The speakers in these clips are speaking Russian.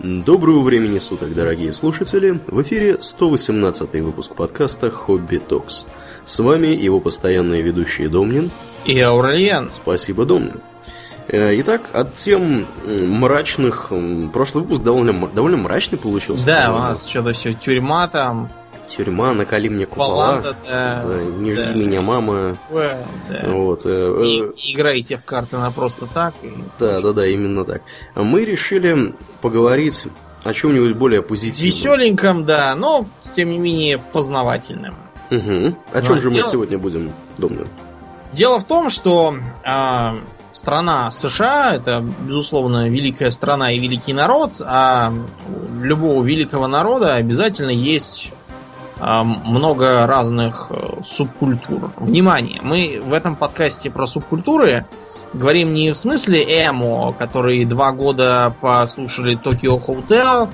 Доброго времени суток, дорогие слушатели! В эфире 118 выпуск подкаста «Хобби Токс». С вами его постоянные ведущие Домнин и Аурельян. Спасибо, Домнин. Э, итак, от тем мрачных... Прошлый выпуск довольно, довольно мрачный получился. Да, у нас что-то все тюрьма там, Тюрьма, накали мне купола. Баланда, да, да, не жди да. меня, мама. да. Вот. э, Не, э, играйте в карты на просто так. и- Да, да, да, именно так. Мы решили поговорить о чем-нибудь более позитивном. Веселеньком, да, но тем не менее познавательным. Угу. О чем Ну, же мы дело- сегодня будем, Домнин? Дело в том, что а, страна США это, безусловно, великая страна и великий народ, а любого великого народа обязательно есть а, много разных э, субкультур. Внимание, мы в этом подкасте про субкультуры говорим не в смысле эмо, которые два года послушали Токио Hotel,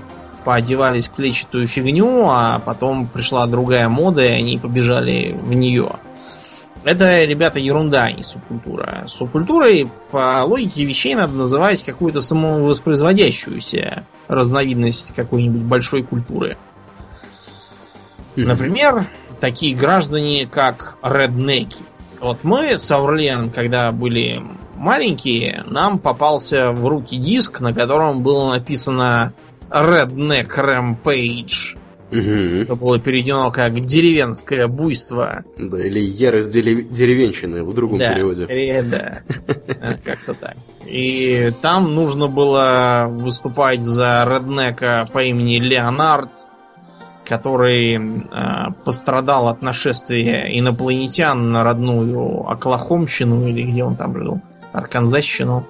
поодевались в клетчатую фигню, а потом пришла другая мода, и они побежали в нее. Это, ребята, ерунда, а не субкультура. Субкультурой, по логике вещей, надо называть какую-то самовоспроизводящуюся разновидность какой-нибудь большой культуры. Например, такие граждане, как реднеки. Вот мы с Аурлианом, когда были маленькие, нам попался в руки диск, на котором было написано Redneck Rampage. Мгм. Это было переведено как деревенское буйство. Да, или ярость дерев- деревенщины в другом да, переводе. скорее да. Э, Как-то так. И там нужно было выступать за реднека по имени Леонард, который э, пострадал от нашествия инопланетян на родную Оклахомщину, или где он там жил, Арканзасщину.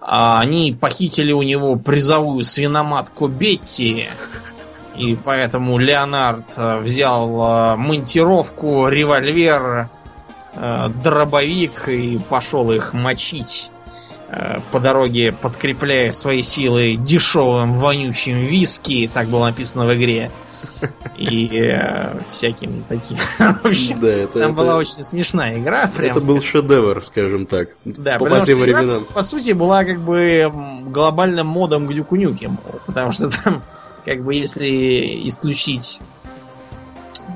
А Они похитили у него призовую свиноматку Бетти, и поэтому Леонард э, взял э, монтировку, револьвер, э, дробовик и пошел их мочить э, по дороге, подкрепляя свои силы дешевым вонючим виски, так было написано в игре, и э, всяким таким. В общем, Да, это, там это- была очень смешная игра. прям это был шедевр, скажем так. да, по, тем игра, временам. по сути, была как бы глобальным модом Нюкему, Потому что там, как бы, если исключить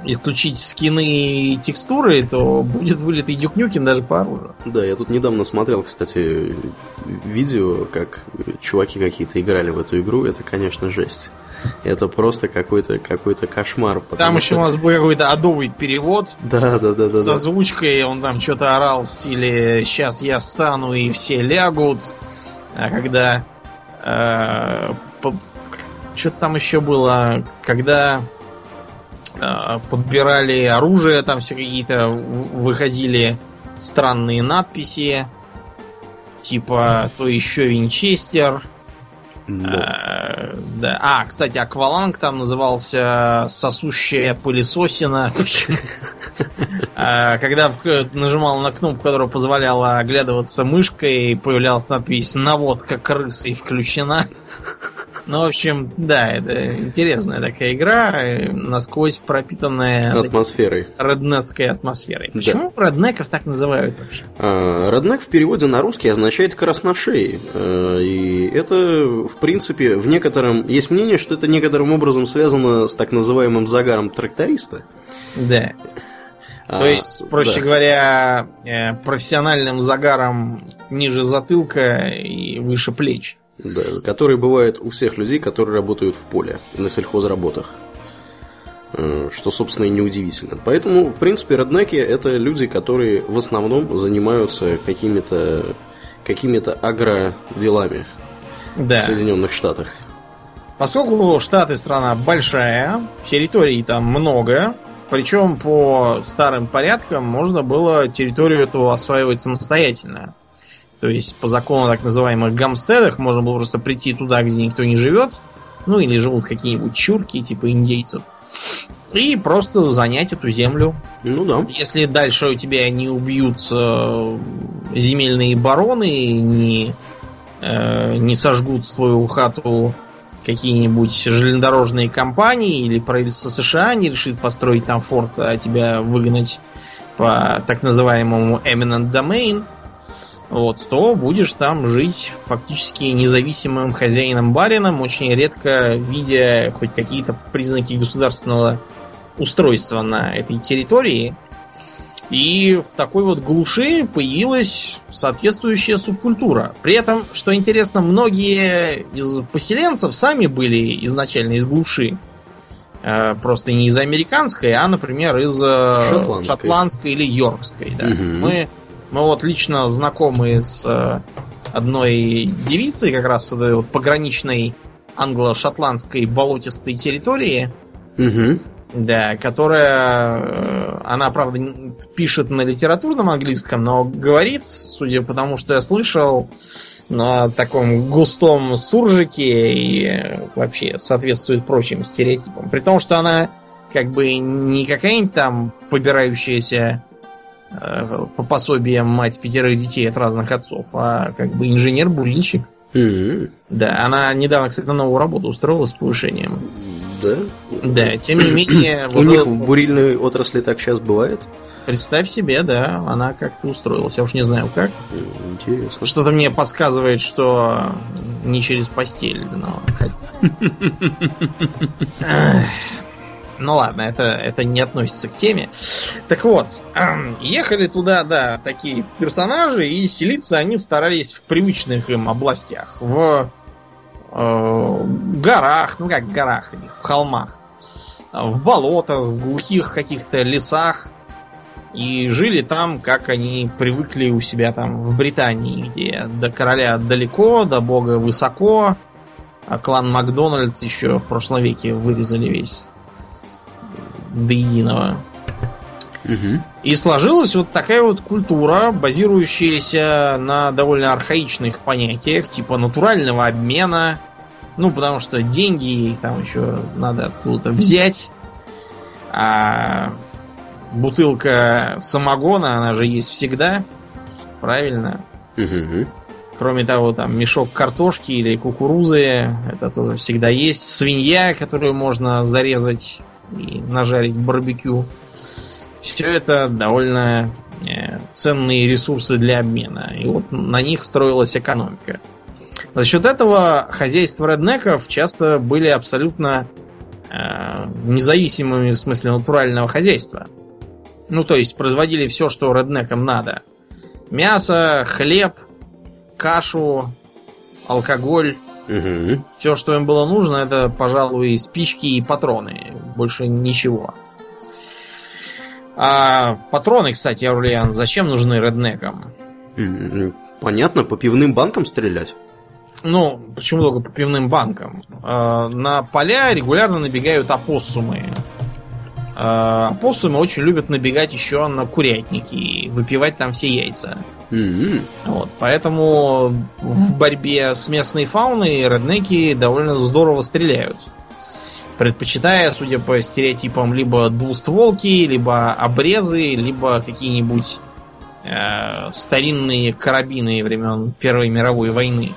исключить скины и текстуры, то будет вылитый Дюк Нюкем даже по оружию. Да, я тут недавно смотрел, кстати, видео, как чуваки какие-то играли в эту игру. Это, конечно, жесть. Это просто какой-то какой-то кошмар. Там еще что- у нас был какой-то адовый перевод Да, да, да, да. с озвучкой, он там что-то орал в стиле «Сейчас я встану и все лягут», а когда... что-то там еще было, когда э, подбирали оружие, там все какие-то выходили странные надписи, типа то еще Винчестер, Да. Э, да. А, кстати, Акваланг там назывался сосущая пылесосина. Э, Когда нажимал на кнопку, которая позволяла оглядываться мышкой, появлялась надпись «Наводка крысы включена». Ну, в общем, да, это интересная такая игра, э, насквозь пропитанная Атмосферой. реднетской атмосферой. Да. Почему реднеков так называют вообще? А, Роднек в переводе на русский означает красношей. Э, И это, в принципе, в некотором... Есть мнение, что это некоторым образом связано с так называемым загаром тракториста. Да. А, То есть, проще да. говоря, э, профессиональным загаром ниже затылка и выше плеч. Да, который бывает у всех людей, которые работают в поле, на сельхозработах. Э, Что, собственно, и неудивительно. Поэтому, в принципе, роднеки это люди, которые в основном занимаются какими-то какими-то агроделами Да. в Соединенных Штатах. Поскольку Штаты страна большая, территорий там много, причем по старым порядкам можно было территорию эту осваивать самостоятельно. То есть по закону так называемых гамстедах можно было просто прийти туда, где никто не живет, ну или живут какие-нибудь чурки, типа индейцев, и просто занять эту землю. Ну да. Если дальше у тебя не убьют э, земельные бароны, не, э, не сожгут твою хату какие-нибудь железнодорожные компании или правительство США не решит построить там форт, а тебя выгнать по так называемому eminent domain, вот, то будешь там жить фактически независимым хозяином-барином, очень редко видя хоть какие-то признаки государственного устройства на этой территории. И в такой вот глуши появилась соответствующая субкультура. При этом, что интересно, многие из поселенцев сами были изначально из глуши. Э, просто не из американской, а, например, из э, шотландской, шотландской или йоркской. Да. Угу. Мы мы вот лично знакомы с э, одной девицей, как раз этой вот пограничной англо-шотландской болотистой территории. Угу. Да, которая... Э, она, правда, пишет на литературном английском, но говорит, судя по тому, что я слышал, на таком густом суржике и вообще соответствует прочим стереотипам. При том, что она как бы не какая-нибудь там побирающаяся Э, по пособиям мать пятерых детей от разных отцов, а как бы инженер-бурильщик. Mm-hmm. Да, она недавно, кстати, на новую работу устроилась с повышением. Да? Да, тем не менее... У них в бурильной отрасли так сейчас бывает? Представь себе, да, она как-то устроилась. Я уж не знаю как. Интересно. Что-то мне подсказывает, что не через постель, но... Ну ладно, это, это не относится к теме. Так вот, ехали туда, да, такие персонажи, и селиться они старались в привычных им областях. В э, горах, ну как горах, в холмах, в болотах, в глухих каких-то лесах. И жили там, как они привыкли у себя там в Британии, где до короля далеко, до бога высоко, а клан Макдональдс еще в прошлом веке вырезали весь до единого. Угу. И сложилась вот такая вот культура, базирующаяся на довольно архаичных понятиях, типа натурального обмена. Ну, потому что деньги там еще надо откуда-то взять. А бутылка самогона, она же есть всегда. Правильно? Угу. Кроме того, там мешок картошки или кукурузы, это тоже всегда есть. Свинья, которую можно зарезать и нажарить барбекю. Все это довольно э, ценные ресурсы для обмена. И вот на них строилась экономика. За счет этого хозяйства реднеков часто были абсолютно э, независимыми в смысле натурального хозяйства. Ну, то есть производили все, что реднекам надо. Мясо, хлеб, кашу, алкоголь, Угу. Все, что им было нужно, это, пожалуй, спички и патроны. Больше ничего. А патроны, кстати, Аурлиан, зачем нужны реднекам? Понятно, по пивным банкам стрелять. Ну, почему только по пивным банкам? А, на поля регулярно набегают опоссумы. А, опоссумы очень любят набегать еще на курятники и выпивать там все яйца. Mm-hmm. Вот, поэтому в борьбе с местной фауной реднеки довольно здорово стреляют. Предпочитая, судя по стереотипам, либо двустволки, либо обрезы, либо какие-нибудь э, старинные карабины времен Первой мировой войны.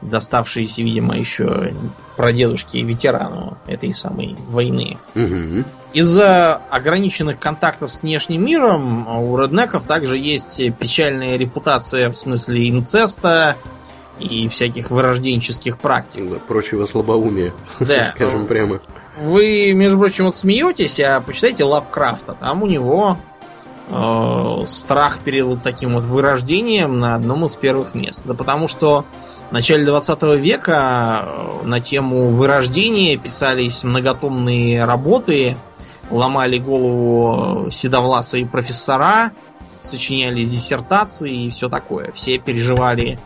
Доставшиеся, видимо, еще прадедушке ветерану этой самой войны. Угу. Из-за ограниченных контактов с внешним миром у реднеков также есть печальная репутация в смысле инцеста и всяких вырожденческих практик. Да, прочего слабоумия, да. скажем прямо. Вы, между прочим, вот смеетесь, а почитайте Лавкрафта. Там у него э, страх перед вот таким вот вырождением на одном из первых мест. Да потому что в начале 20 века э, на тему вырождения писались многотомные работы, ломали голову седовласые профессора, сочиняли диссертации и все такое. Все переживали,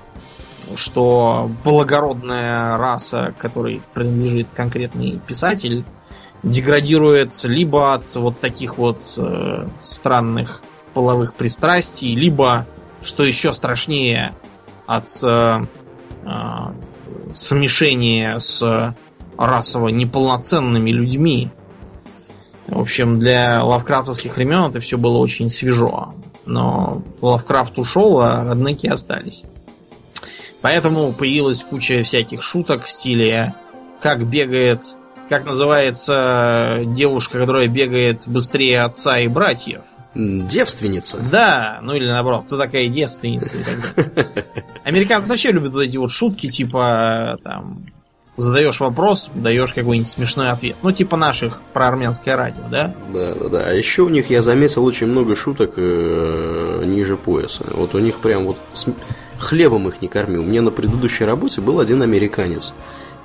что благородная раса, которой принадлежит конкретный писатель, деградирует либо от вот таких вот э, странных половых пристрастий, либо, что еще страшнее, от э, э, смешения с расово неполноценными людьми, в общем, для лавкрафтовских времен это все было очень свежо. Но Лавкрафт ушел, а роднеки остались. Поэтому появилась куча всяких шуток в стиле как бегает, как называется девушка, которая бегает быстрее отца и братьев. Девственница. Да, ну или наоборот, кто такая девственница. Американцы вообще любят вот эти вот шутки, типа там задаешь вопрос, даешь какой-нибудь смешной ответ. Ну, типа наших про армянское радио, да? Да, да, да. А еще у них я заметил очень много шуток э, ниже пояса. Вот у них прям вот с... хлебом их не кормил. Мне на предыдущей работе был один американец.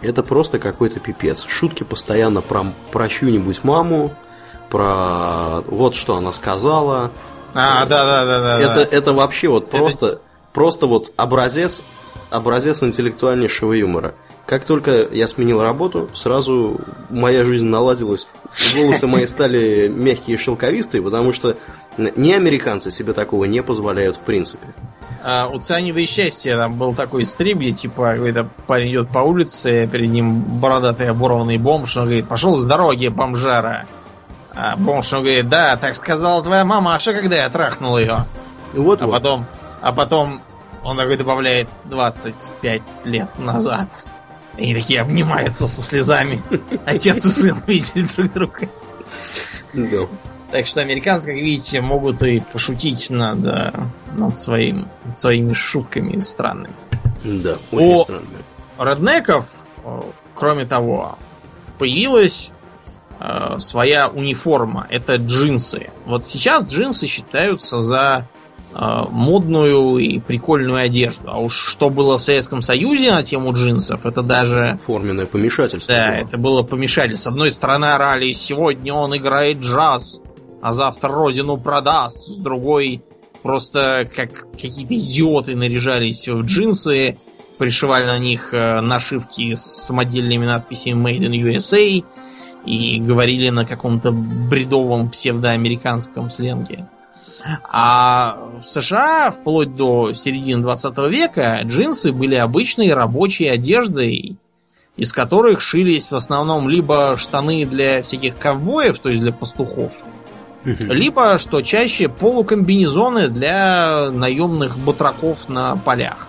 Это просто какой-то пипец. Шутки постоянно про, про чью-нибудь маму, про вот что она сказала. А, да, да, да, да. Это, да. это вообще вот просто, это... просто вот образец, образец интеллектуальнейшего юмора. Как только я сменил работу, сразу моя жизнь наладилась. Волосы мои стали мягкие и шелковистые, потому что ни американцы себе такого не позволяют в принципе. А, у Цианида и счастья там был такой стрим, где типа какой-то парень идет по улице, перед ним бородатый оборванный бомж, он говорит, пошел с дороги, бомжара. А бомж он говорит, да, так сказала твоя мамаша, когда я трахнул ее. Вот, а вот. потом, а потом он такой добавляет 25 лет назад. И они такие обнимаются со слезами. Отец и сын видели друг друга. Да. Так что американцы, как видите, могут и пошутить над, э, над своим, своими шутками странными. Да, очень О- странно. Реднеков, э, кроме того, появилась э, своя униформа. Это джинсы. Вот сейчас джинсы считаются за э, модную и прикольную одежду. А уж что было в Советском Союзе на тему джинсов, это даже... Форменное помешательство. Да, было. это было помешали. С одной стороны орали, сегодня он играет джаз, а завтра родину продаст. С другой, просто как какие-то идиоты наряжались в джинсы, пришивали на них э, нашивки с самодельными надписями Made in USA и говорили на каком-то бредовом псевдоамериканском сленге. А в США вплоть до середины 20 века джинсы были обычной рабочей одеждой, из которых шились в основном либо штаны для всяких ковбоев, то есть для пастухов. Либо, что чаще, полукомбинезоны для наемных батраков на полях.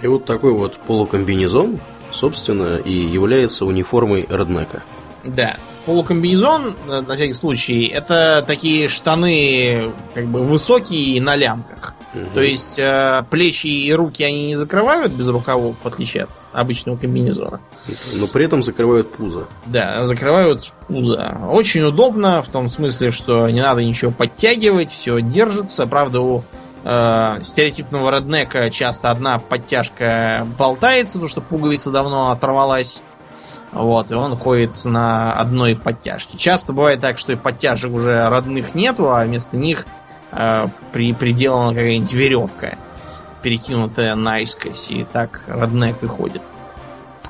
И вот такой вот полукомбинезон, собственно, и является униформой Реднека. Да. Полукомбинезон, э, на всякий случай, это такие штаны как бы высокие на лямках. То есть э, плечи и руки они не закрывают без рукавов, в отличие от обычного комбинезона. Но при этом закрывают пузо. Да, закрывают пузо. Очень удобно, в том смысле, что не надо ничего подтягивать, все держится. Правда, у э, стереотипного реднека часто одна подтяжка болтается, потому что пуговица давно оторвалась. Вот, и он ходит на одной подтяжке. Часто бывает так, что и подтяжек уже родных нету, а вместо них э, при, приделана какая-нибудь веревка, перекинутая наискось, и так роднек и ходит.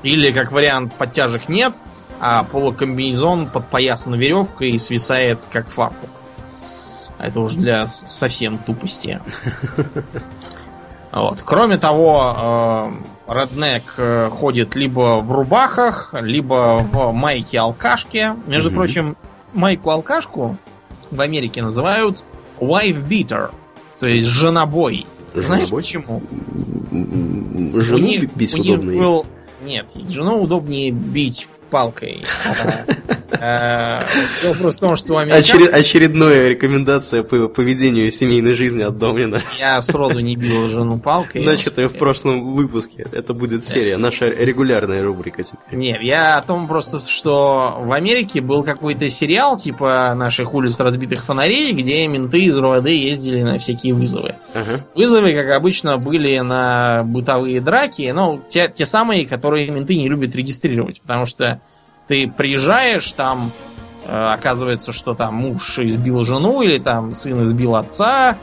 Или, как вариант, подтяжек нет, а полукомбинезон подпоясан веревкой и свисает как фартук. Это уж для совсем тупости. Вот. Кроме того, э, Реднек э, ходит либо в рубахах, либо в майке-алкашке. Между Мгм. прочим, майку-алкашку в Америке называют wife beater, то есть женобой. Знаешь Женобой? почему? Жену них- бить удобнее. был- Нет, жену удобнее бить палкой. Э, Дело просто в том, что очередная рекомендация по поведению семейной жизни от Домнина. я сроду не бил жену палкой. Начатая в прошлом выпуске. Это будет серия, наша регулярная рубрика теперь. Нет, я о том просто, что в Америке был какой-то сериал типа наших улиц разбитых фонарей, где менты из РОВД ездили на всякие вызовы. Вызовы, как обычно, были на бытовые драки, ну, те, те самые, которые менты не любят регистрировать, потому что ты приезжаешь, там э, оказывается, что там муж избил жену, или там сын избил отца,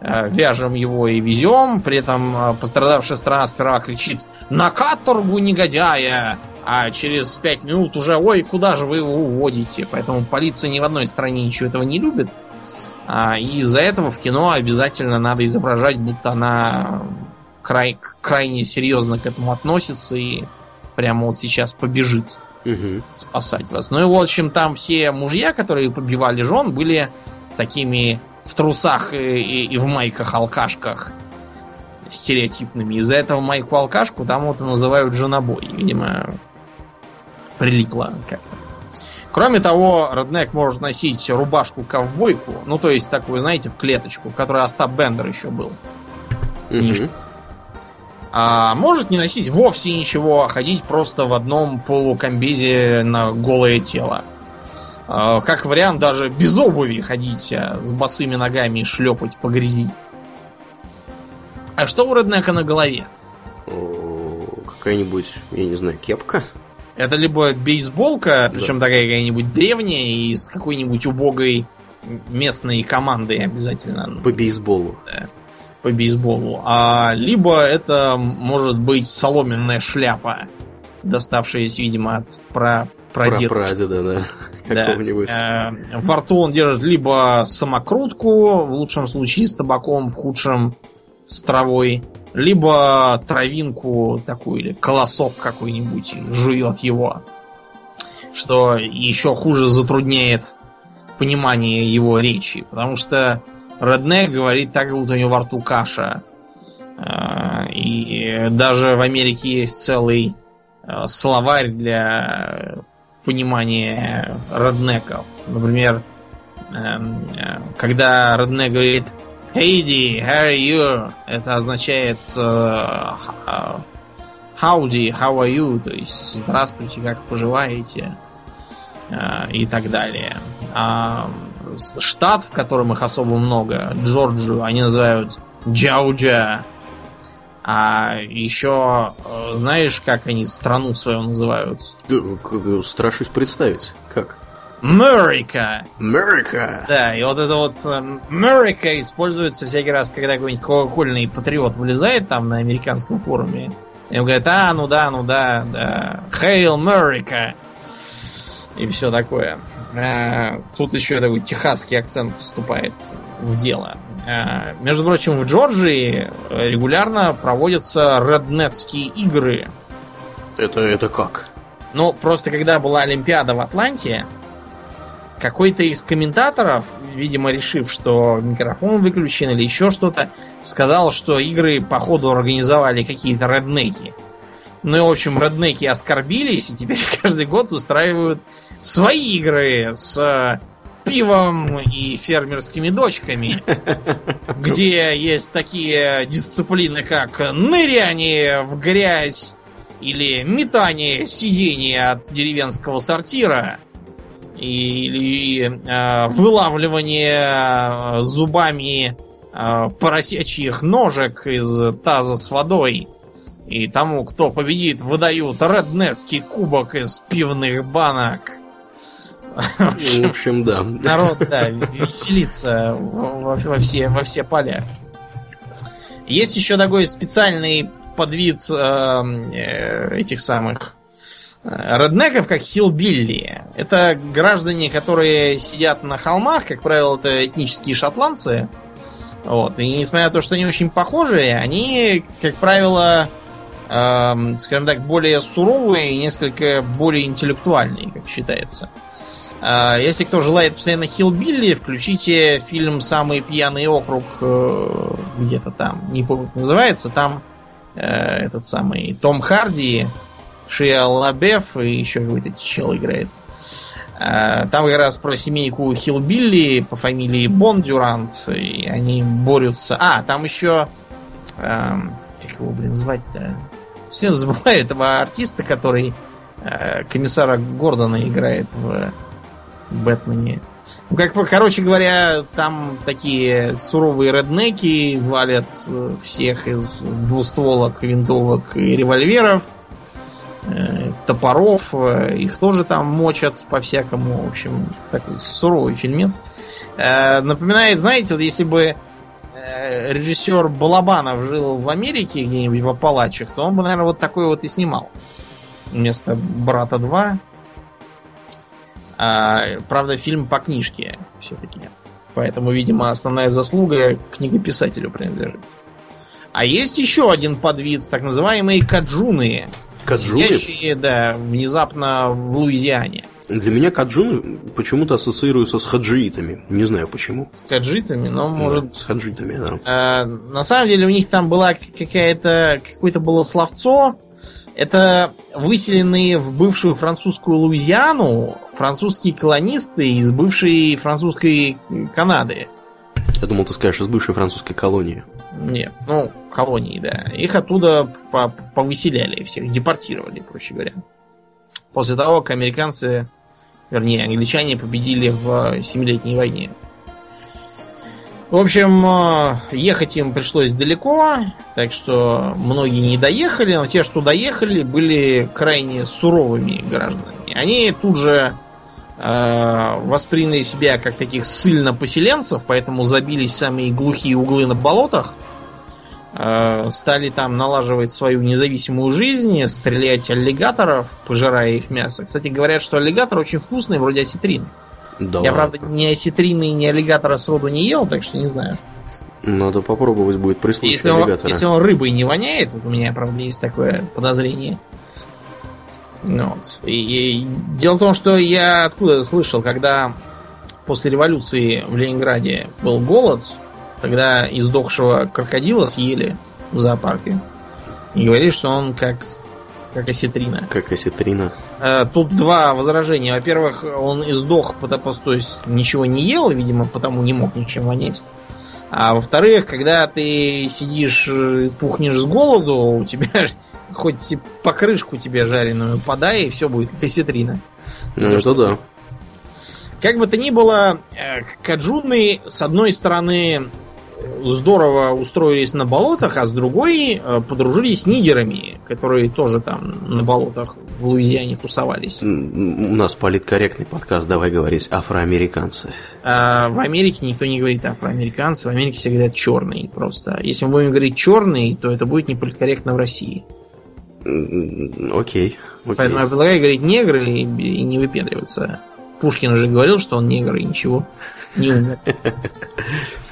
э, вяжем его и везем, при этом э, пострадавшая сторона сперва кричит «На каторгу, негодяя!» А через пять минут уже «Ой, куда же вы его уводите?» Поэтому полиция ни в одной стране ничего этого не любит. А, и из-за этого в кино обязательно надо изображать, будто она край, крайне серьезно к этому относится и прямо вот сейчас побежит Мгм. спасать вас. Ну и в общем, там все мужья, которые побивали жен, были такими в трусах и, и- и в майках-алкашках стереотипными. Из-за этого майку-алкашку там вот и называют женобой. Видимо, прилипло как-то. Кроме того, Реднек может носить рубашку-ковбойку, ну то есть такую, знаете, в клеточку, в которой Остап Бендер еще был. Мгм. А может не носить вовсе ничего, а ходить просто в одном полукомбезе на голое тело. А, Как вариант, даже без обуви ходить, а с босыми ногами шлепать по грязи. А что у Реднека на голове? Какая-нибудь, я не знаю, кепка? Это либо бейсболка, причем такая какая-нибудь древняя и с какой-нибудь убогой местной командой обязательно По бейсболу. По бейсболу. А либо это может быть соломенная шляпа, доставшаяся, видимо, от про прадедушки. прадеда, да. Да. Какого-нибудь. Э, Во рту он держит либо самокрутку, в лучшем случае с табаком, в худшем с травой, либо травинку такую или колосок какой-нибудь жует его. Что еще хуже затрудняет понимание его речи, потому что Реднек говорит так, будто у него во рту каша. Э, И даже в Америке есть целый э, словарь для понимания реднеков. Например, эм, э, когда реднек говорит Hey, how are you? Это означает э, Howdy, how are you? То есть здравствуйте, как поживаете? Э, И так далее. А штат, в котором их особо много, Джорджию, они называют Джауджа. А еще э, знаешь, как они страну свою называют? Э, Страшусь представить. Как? Америка. Америка! Да, и вот это вот Америка используется всякий раз, когда какой-нибудь колокольный патриот вылезает там на американском форуме. И он говорит, а, ну да, ну да, да. Hail America! И все такое. А, Тут еще такой техасский акцент вступает в дело. А, Между прочим, в Джорджии регулярно проводятся реднетские игры. Это, это как? Ну, просто когда была Олимпиада в Атланте, какой-то из комментаторов, видимо, решив, что микрофон выключен или еще что-то, сказал, что игры, походу, организовали какие-то реднеки. Ну и, в общем, реднеки оскорбились, и теперь каждый год устраивают свои игры с э, пивом и фермерскими дочками, где есть такие дисциплины, как ныряние в грязь или метание сидения от деревенского сортира, или э, вылавливание э, зубами э, поросячьих ножек из таза с водой. И тому, кто победит, выдают реднетский кубок из пивных банок. В общем, да. Народ, да, веселится во, все, во все поля. Есть еще такой специальный подвид э, э, этих самых э, реднеков, как хилбилли. Это граждане, которые сидят на холмах, как правило, это этнические шотландцы. Вот. И несмотря на то, что они очень похожие, они, как правило, эм, скажем так, более суровые и несколько более интеллектуальные, как считается. А, Если кто желает постоянно Хилбилли, включите фильм «Самый пьяный округ» э, где-то там, не помню, как называется. Там э, этот самый Том Харди, Шиа Лабеф и еще какой-то чел играет. А, Там как раз про семейку Хилбилли по фамилии Бондюрант, и они борются. А, там еще... эм, как его, блин, звать-то? Все забываю этого артиста, который э, комиссара Гордона играет в Бэтмене. Ну, как, короче говоря, там такие суровые реднеки валят э, всех из двустволок, винтовок и револьверов, э, топоров. э, Их тоже там мочат по-всякому. В общем, такой суровый фильмец. Э, Напоминает, знаете, вот если бы режиссер Балабанов жил в Америке где-нибудь в Апалачах, то он бы, наверное, вот такой вот и снимал. Вместо «Брата 2». А, правда, фильм по книжке все-таки. Поэтому, видимо, основная заслуга книгописателю принадлежит. А есть еще один подвид, так называемые каджуны. Каджуны? Сидящие, да, внезапно в Луизиане. Для меня каджуны почему-то ассоциируются с хаджиитами. Не знаю почему. С каджитами, но может... Да, с хаджитами, да. А, на самом деле у них там была какая-то... Какое-то было словцо. Это выселенные в бывшую французскую Луизиану французские колонисты из бывшей французской Канады. Я думал, ты скажешь, из бывшей французской колонии. Нет, ну, колонии, да. Их оттуда повыселяли всех, депортировали, проще говоря. После того, как американцы, вернее, англичане победили в Семилетней войне. В общем, э, ехать им пришлось далеко, так что многие не доехали, но те, что доехали, были крайне суровыми гражданами. Они тут же э, восприняли себя как таких ссыльно-поселенцев, поэтому забились в самые глухие углы на болотах, э, стали там налаживать свою независимую жизнь, стрелять аллигаторов, пожирая их мясо. Кстати, говорят, что аллигатор очень вкусный, вроде осетрин. Да Я, ладно. правда, ни осетрины, ни аллигатора сроду не ел, так что не знаю. Надо попробовать будет при случае если аллигатора. Он, если он рыбой не воняет, вот у меня, правда, есть такое подозрение. Ну вот. И, и дело в том, что я откуда слышал, когда после революции в Ленинграде был голод, тогда издохшего крокодила съели в зоопарке. И говорили, что он как как осетрина. Как осетрина. Э, тут два возражения. Во-первых, он издох, потому, то есть ничего не ел, видимо, потому не мог ничем вонять. А во-вторых, когда ты сидишь, пухнешь с голоду, у тебя хоть покрышку тебе жареную подай, и все будет как осетрина. Ну, это да. Как бы то ни было, э, каджуны, с одной стороны, здорово устроились на болотах, а с другой э, подружились с нигерами, которые тоже там на болотах в Луизиане тусовались. У нас политкорректный подкаст, давай говорить афроамериканцы. А в Америке никто не говорит афроамериканцы, в Америке все говорят черный просто. Если мы будем говорить черный, то это будет не политкорректно в России. Окей. окей. Поэтому я предлагаю говорить негры и, и не выпендриваться. Пушкин уже говорил, что он негр и ничего не умер.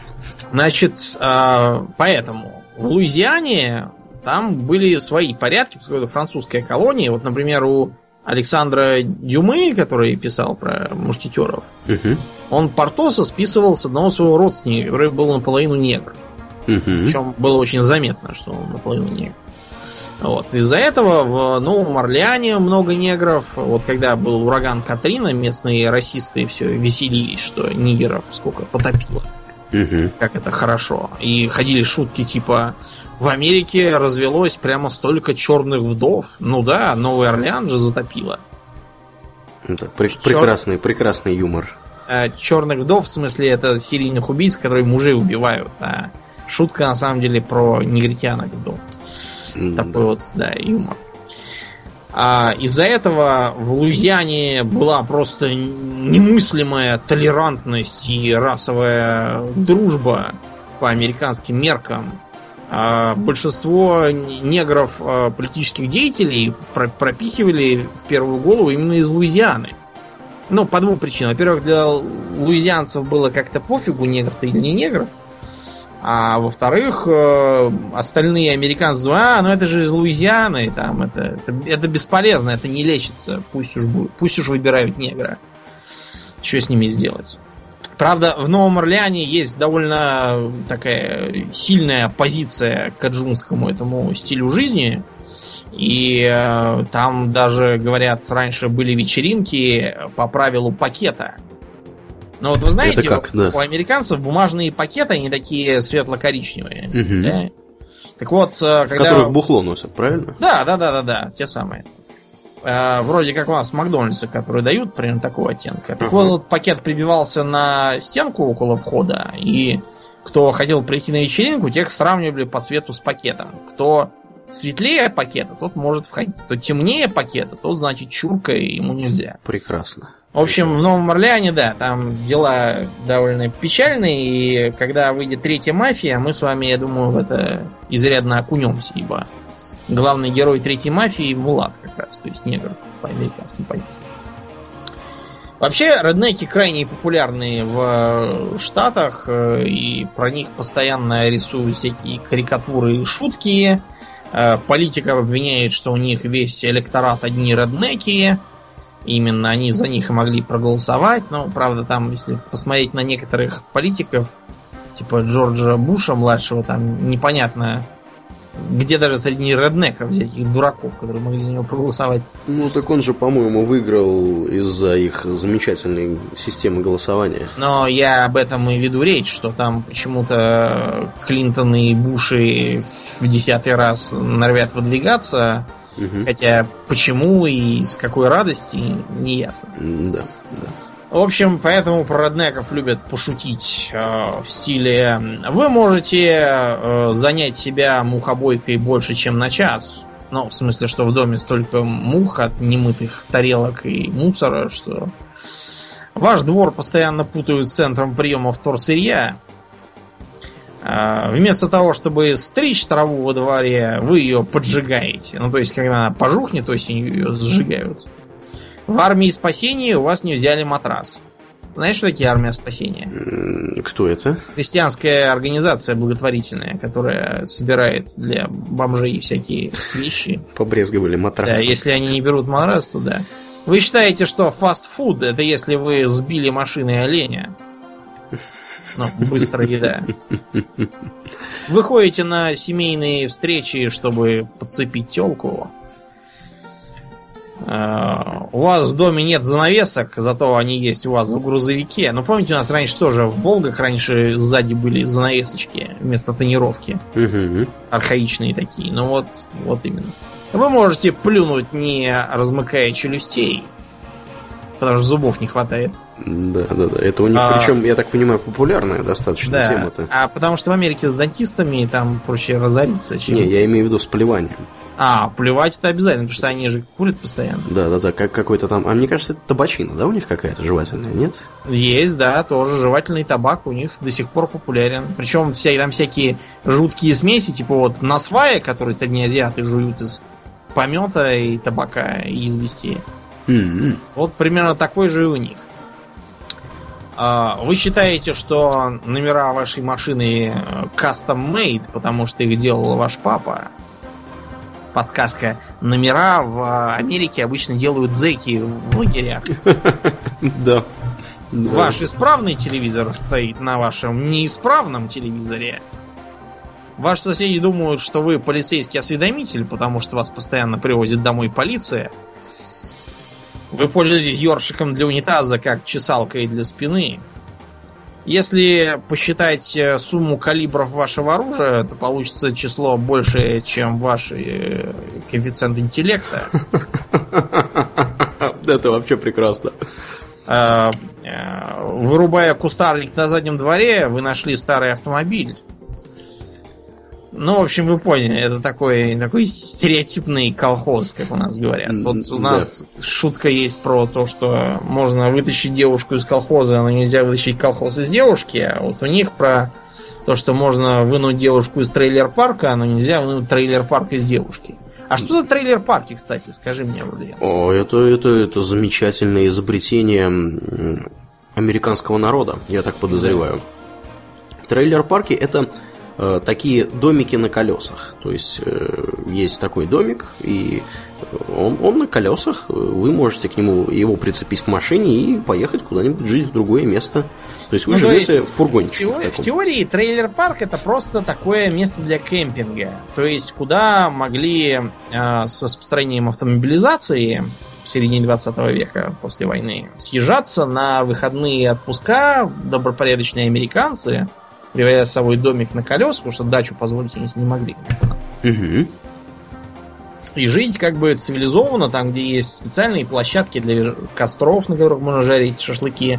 Значит, а, поэтому в Луизиане там были свои порядки, поскольку это французская колония. Вот, например, у Александра Дюмы, который писал про мушкетеров, угу. он Портоса списывал с одного своего родственника, который был наполовину негр. Угу. Причем было очень заметно, что он наполовину негр. Вот. Из-за этого в Новом Орлеане много негров. Вот когда был ураган Катрина, местные расисты все веселились, что нигеров сколько потопило. Угу. Как это хорошо. И ходили шутки типа в Америке развелось прямо столько черных вдов. Ну да, Новый Орлеан же затопило. Это пр- Чер... прекрасный, прекрасный юмор. А, черных вдов, в смысле, это серийных убийц, которые мужей убивают. А шутка на самом деле про негритянок вдов. Такой да. вот, да, юмор. А из-за этого в Луизиане была просто немыслимая толерантность и расовая дружба по американским меркам. А большинство негров а, политических деятелей пропихивали в первую голову именно из Луизианы. Ну, по двум причинам. Во-первых, для луизианцев было как-то пофигу, негр ты или не негр. Во-вторых, э, остальные американцы а, ну это же из Луизианы, там это, это, это бесполезно, это не лечится, пусть уж, пусть уж выбирают негра. Что с ними сделать? Правда, в Новом Орлеане есть довольно такая сильная позиция к аджунскому этому стилю жизни. И э, там даже, говорят, раньше были вечеринки по правилу пакета. Но вот вы знаете, Это как? Да. у американцев бумажные пакеты, они такие светло-коричневые. Угу. Да? Так вот, э, когда... В которых бухло носят, правильно? Да, да, да, да, да, те самые. Э, вроде как у нас Макдональдсы, которые дают примерно такого оттенка. Так uh вот, пакет прибивался на стенку около входа, и кто хотел прийти на вечеринку, тех сравнивали по цвету с пакетом. Кто светлее пакета, тот может входить. Кто темнее пакета, тот, значит, чурка, и ему нельзя. Прекрасно. В общем, в Новом Орлеане, да, там дела довольно печальные, и когда выйдет третья мафия, мы с вами, я думаю, в это изрядно окунемся, ибо главный герой третьей мафии Мулат как раз, то есть негр по американским позициям. Вообще, реднеки крайне популярны в Штатах, э, и про них постоянно рисуют всякие карикатуры и шутки. Э, политика обвиняет, что у них весь электорат одни реднеки, именно они за них могли проголосовать. Но, правда, там, если посмотреть на некоторых политиков, типа Джорджа Буша младшего, там непонятно, Где даже среди реднеков всяких дураков, которые могли за него проголосовать. Ну, так он же, по-моему, выиграл из-за их замечательной системы голосования. Но я об этом и веду речь, что там почему-то Клинтон и Буши в десятый раз норовят выдвигаться, угу. хотя почему и с какой радости, не ясно. Да, да. В общем, поэтому про роднеков любят пошутить э, в стиле «Вы можете э, занять себя мухобойкой больше, чем на час». Ну, в смысле, что в доме столько мух от немытых тарелок и мусора, что ваш двор постоянно путают с центром приема вторсырья. Э, вместо того, чтобы стричь траву во дворе, вы ее поджигаете. Ну, то есть, когда она пожухнет, есть ее сжигают. В армии спасения у вас не взяли матрас. Знаешь, что такие армия спасения? Кто это? Христианская организация благотворительная, которая собирает для бомжей всякие вещи. Побрезговали матрас. Да, если они не берут матрас, то да. Вы считаете, что фастфуд это если вы сбили машиной оленя? Ну, быстрая еда. Вы ходите на семейные встречи, чтобы подцепить телку. Э, у вас в доме нет занавесок, зато они есть у вас в грузовике. Но помните, у нас раньше тоже в Волгах раньше сзади были занавесочки вместо тонировки. Угу. Архаичные такие. Ну вот, вот именно. Вы можете плюнуть, не размыкая челюстей, потому что зубов не хватает. Да, да, да. Это у них, а, причем, я так понимаю, популярная достаточно да, тема-то. А потому что в Америке с дантистами там проще разориться, чем... Не, я имею в виду с поливанием. А, плевать это обязательно, потому что они же курят постоянно. Да, да, да, как какой-то там. А мне кажется, это табачина, да, у них какая-то жевательная, нет? Есть, да, тоже жевательный табак у них до сих пор популярен. Причем вся, там всякие жуткие смеси, типа вот насвая, которые среднеазиаты жуют из помета и табака и извести. Mm-hmm. Вот примерно такой же и у них. А, вы считаете, что номера вашей машины э, custom-made, потому что их делал ваш папа? Подсказка. Номера в Америке обычно делают зэки в лагерях. Да. Ваш исправный телевизор стоит на вашем неисправном телевизоре. Ваши соседи думают, что вы полицейский осведомитель, потому что вас постоянно привозит домой полиция. Вы пользуетесь ёршиком для унитаза, как чесалкой для спины. Если посчитать э, сумму калибров вашего оружия, то получится число больше, чем ваш э, коэффициент интеллекта. Это вообще прекрасно. Э, вырубая кустарник на заднем дворе, вы нашли старый автомобиль. Ну, в общем, вы поняли, это такой, такой стереотипный колхоз, как у нас говорят. Вот у нас да. шутка есть про то, что можно вытащить девушку из колхоза, но нельзя вытащить колхоз из девушки. А вот у них про то, что можно вынуть девушку из трейлер-парка, но нельзя вынуть трейлер-парк из девушки. А что за трейлер-парки, кстати, скажи мне, Владимир? О, это, это, это замечательное изобретение американского народа, я так подозреваю. Трейлер-парки это такие домики на колесах. То есть э, есть такой домик, и он, он на колесах. Вы можете к нему его прицепить к машине и поехать куда-нибудь жить в другое место. То есть вы ну, живете есть, в фургончике. В, теории, в теории трейлер-парк это просто такое место для кемпинга. То есть куда могли э, с распространением автомобилизации в середине 20 века после войны съезжаться на выходные отпуска добропорядочные американцы – привозя с собой домик на колесах, потому что дачу позволить они не могли. Угу. И жить как бы цивилизованно, там, где есть специальные площадки для костров, на которых можно жарить шашлыки,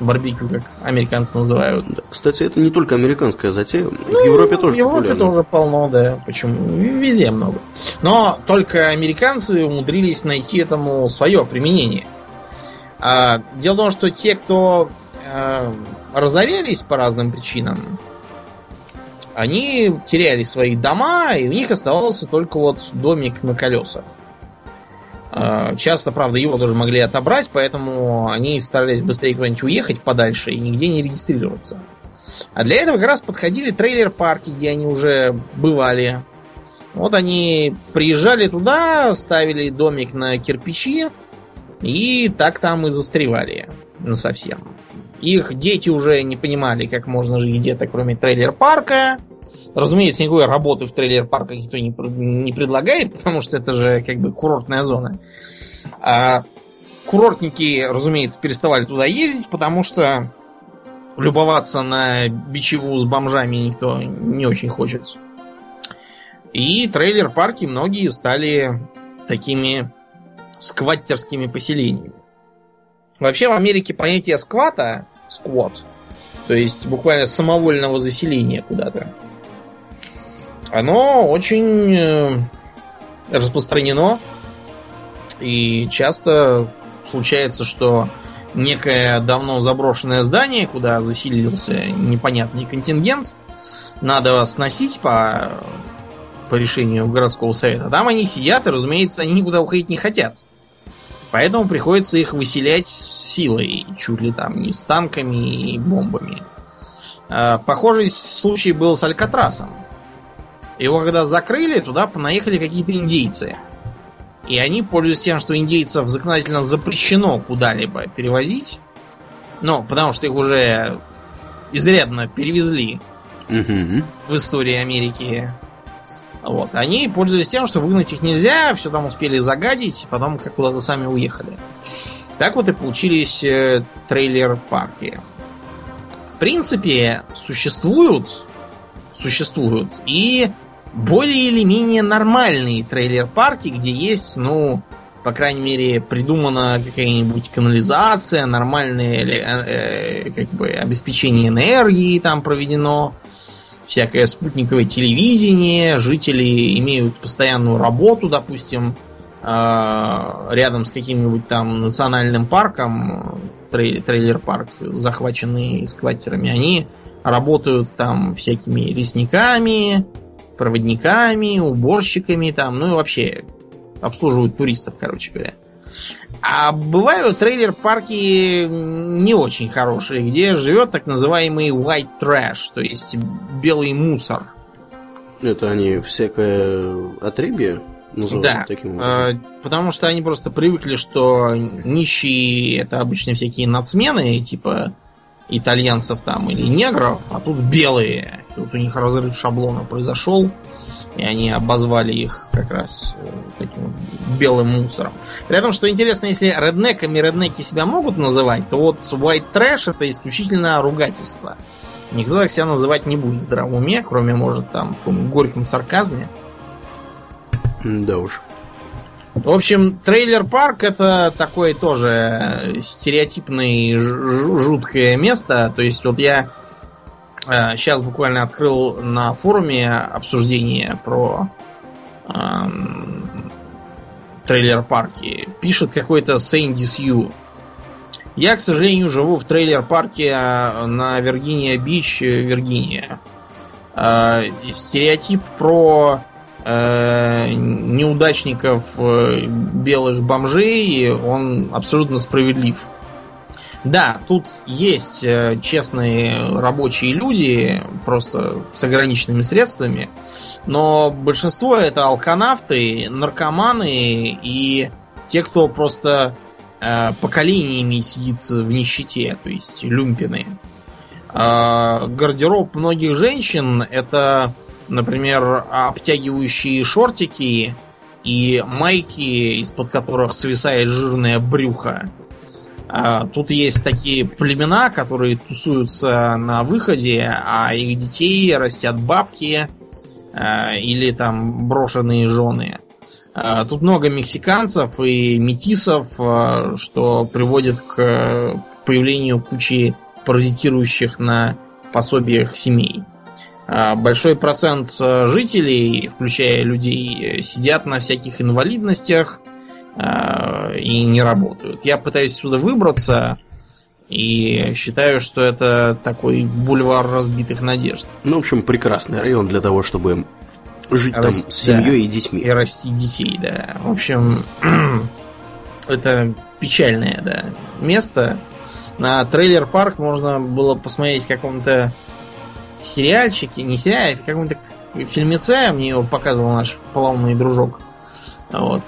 барбекю, как американцы называют. Кстати, это не только американская затея, ну, в Европе тоже В Европе популярно. тоже полно, да, почему? Везде много. Но только американцы умудрились найти этому свое применение. А, дело в том, что те, кто а, разорялись по разным причинам, они теряли свои дома, и у них оставался только вот домик на колесах. А, часто, правда, его тоже могли отобрать, поэтому они старались быстрее куда-нибудь уехать подальше и нигде не регистрироваться. А для этого как раз подходили трейлер-парки, где они уже бывали. Вот они приезжали туда, ставили домик на кирпичи, и так там и застревали насовсем. Их дети уже не понимали, как можно жить где-то, кроме трейлер-парка. Разумеется, никакой работы в трейлер-парках никто не, не предлагает, потому что это же как бы курортная зона. А курортники, разумеется, переставали туда ездить, потому что любоваться на бичеву с бомжами никто не очень хочет. И трейлер-парки многие стали такими скваттерскими поселениями. Вообще в Америке понятие сквата, сквот, то есть буквально самовольного заселения куда-то, оно очень э, распространено. И часто случается, что некое давно заброшенное здание, куда заселился непонятный контингент, надо сносить по, по решению городского совета. Там они сидят, и, разумеется, они никуда уходить не хотят. Поэтому приходится их выселять силой, чуть ли там не с танками и бомбами. А, похожий случай был с Алькатрасом. Его когда закрыли, туда понаехали какие-то индейцы. И они, пользуясь тем, что индейцев законодательно запрещено куда-либо перевозить, ну, потому что их уже изрядно перевезли угу. в истории Америки. Вот. Они пользовались тем, что выгнать их нельзя, все там успели загадить, потом как куда-то сами уехали. Так вот и получились э, трейлер-парки. В принципе, существуют, существуют и более или менее нормальные трейлер-парки, где есть, ну, по крайней мере, придумана какая-нибудь канализация, нормальное э, как бы обеспечение энергии там проведено, всякое спутниковое телевидение, жители имеют постоянную работу, допустим, э, рядом с каким-нибудь там национальным парком, трейлер-парк, захваченный скваттерами, они работают там всякими лесниками, проводниками, уборщиками там, ну и вообще обслуживают туристов, короче говоря. А бывают трейлер-парки не очень хорошие, где живет так называемый white trash, то есть белый мусор. Это они всякое отребье называют да, таким образом? Э, потому что они просто привыкли, что нищие это обычно всякие нацмены, типа итальянцев там или негров, а тут белые. Тут у них разрыв шаблона произошел, и они обозвали их как раз э, таким белым мусором. При этом, что интересно, если реднеками реднеки себя могут называть, то вот white trash это исключительно ругательство. Никто так себя называть не будет в здравом уме, кроме, может, там, в горьком сарказме. Да уж. В общем, трейлер-парк это такое тоже стереотипное жуткое место. То есть вот я э, сейчас буквально открыл на форуме обсуждение про э, трейлер-парки. Пишет какой-то Сэнди Сью. Я, к сожалению, живу в трейлер-парке э, на Виргиния-Бич, Виргиния. Э, стереотип про э, неудачников э, белых бомжей, он абсолютно справедлив. Да, тут есть э, честные рабочие люди, просто с ограниченными средствами, но большинство это алканавты, наркоманы и те, кто просто э, поколениями сидит в нищете, то есть люмпины. Э, гардероб многих женщин это Например, обтягивающие шортики и майки, из-под которых свисает жирное брюхо. А, тут есть такие племена, которые тусуются на выходе, а их детей растят бабки а, или там брошенные жены. А, тут много мексиканцев и метисов, что приводит к появлению кучи паразитирующих на пособиях семей. Большой процент э, жителей, включая людей, сидят на всяких инвалидностях и не работают. Я пытаюсь сюда выбраться и считаю, что это такой бульвар разбитых надежд. Ну, в общем, прекрасный район для того, чтобы жить Расти, там с семьей да, и детьми. И расти детей, да. В общем, это печальное да, место. На трейлер-парк можно было посмотреть в каком-то сериальчике, не сериале, в каком-то фильмеце, мне его показывал наш поломный дружок. Вот.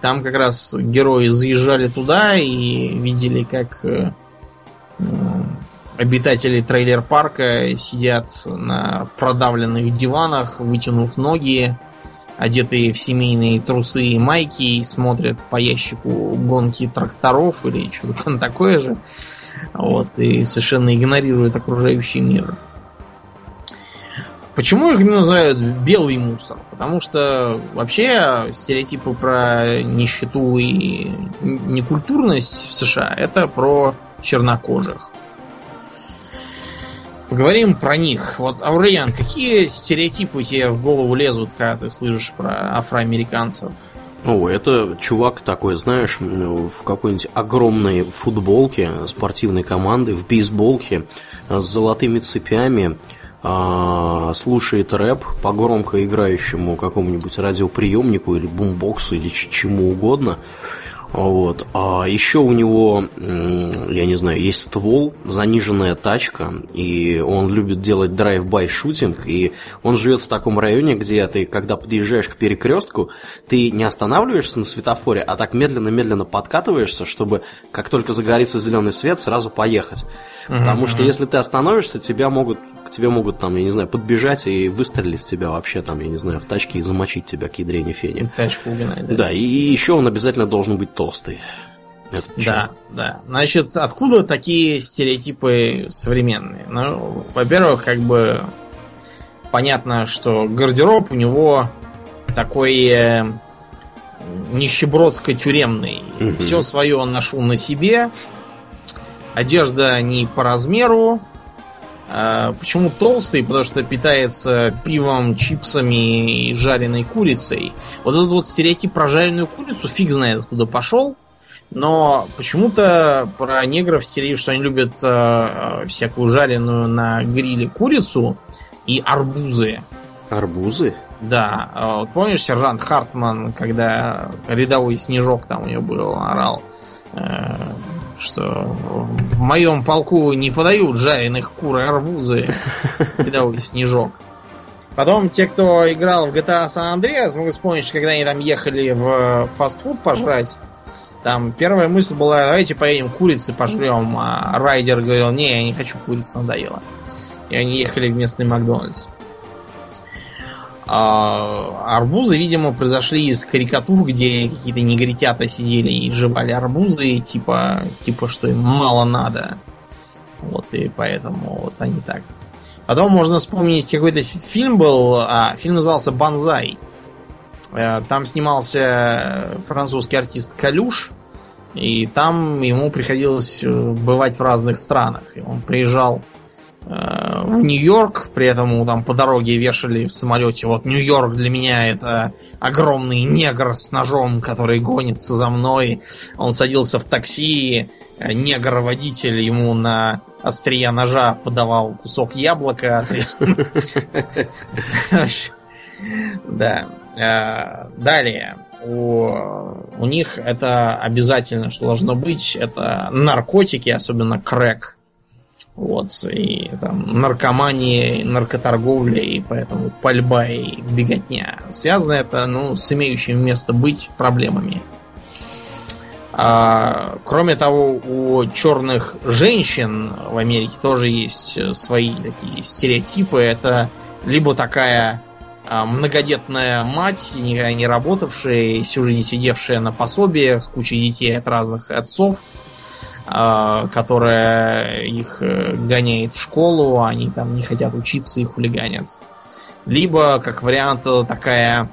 Там как раз герои заезжали туда и видели, как э, обитатели трейлер-парка сидят на продавленных диванах, вытянув ноги, одетые в семейные трусы и майки, и смотрят по ящику гонки тракторов или что-то там такое же. Вот, и совершенно игнорируют окружающий мир. Почему их называют белый мусор? Потому что вообще стереотипы про нищету и некультурность в США это про чернокожих. Поговорим про них. Вот, Аурлиан, какие стереотипы тебе в голову лезут, когда ты слышишь про афроамериканцев? О, это чувак такой, знаешь, в какой-нибудь огромной футболке спортивной команды, в бейсболке, с золотыми цепями, слушает рэп по громко играющему какому-нибудь радиоприемнику или бумбоксу или чему угодно. Вот. А еще у него, я не знаю, есть ствол, заниженная тачка, и он любит делать drive-by shooting, и он живет в таком районе, где ты, когда подъезжаешь к перекрестку, ты не останавливаешься на светофоре, а так медленно-медленно подкатываешься, чтобы как только загорится зеленый свет, сразу поехать. Потому что если ты остановишься, тебя могут тебе могут там, я не знаю, подбежать и выстрелить в тебя вообще там, я не знаю, в тачке и замочить тебя к ядрене фене. Тачку угнать, да. Да, и, и еще он обязательно должен быть толстый. Это да, да. Значит, откуда такие стереотипы современные? Ну, во-первых, как бы понятно, что гардероб у него такой э, нищебродско-тюремный. Угу. Все свое он ношу на себе. Одежда не по размеру, почему толстый? Потому что питается пивом, чипсами и жареной курицей. Вот этот вот стереотип про жареную курицу фиг знает откуда пошел. Но почему-то про негров стереотип, что они любят э, всякую жареную на гриле курицу и арбузы. Арбузы? Да. Вот помнишь, сержант Хартман, когда рядовой снежок там у него был, орал? Э, что в моем полку не подают жареных кур и арбузы. Кидовый снежок. Потом те, кто играл в GTA San Andreas, могут вспомнить, когда они там ехали в фастфуд пожрать. Там первая мысль была, давайте поедем курицы пожрем. А Райдер говорил, не, я не хочу курицы, надоело. И они ехали в местный Макдональдс. А, арбузы, видимо, произошли из карикатур, где какие-то негритята сидели и жевали арбузы, типа, типа, что им мало надо. Вот, и поэтому вот они так. Потом можно вспомнить, какой-то фильм был, а, фильм назывался «Бонзай». Э, там снимался французский артист Калюш, и там ему приходилось э, бывать в разных странах. И он приезжал в Нью-Йорк, при этом там по дороге вешали в самолете. Вот Нью-Йорк для меня это огромный негр с ножом, который гонится за мной. Он садился в такси, э, негр-водитель ему на острия ножа подавал кусок яблока Да. Э, далее. У, у них это обязательно, что должно быть, это наркотики, особенно крэк вот, и там наркомания, наркоторговля, и поэтому пальба и беготня. Связано это, ну, с имеющими место быть проблемами. А, кроме того, у черных женщин в Америке тоже есть свои такие стереотипы. Это либо такая а, многодетная мать, никогда не работавшая, всю жизнь сидевшая на пособие с кучей детей от разных отцов, которая их э, гоняет в школу, а они там не хотят учиться и хулиганят. Либо, как вариант, такая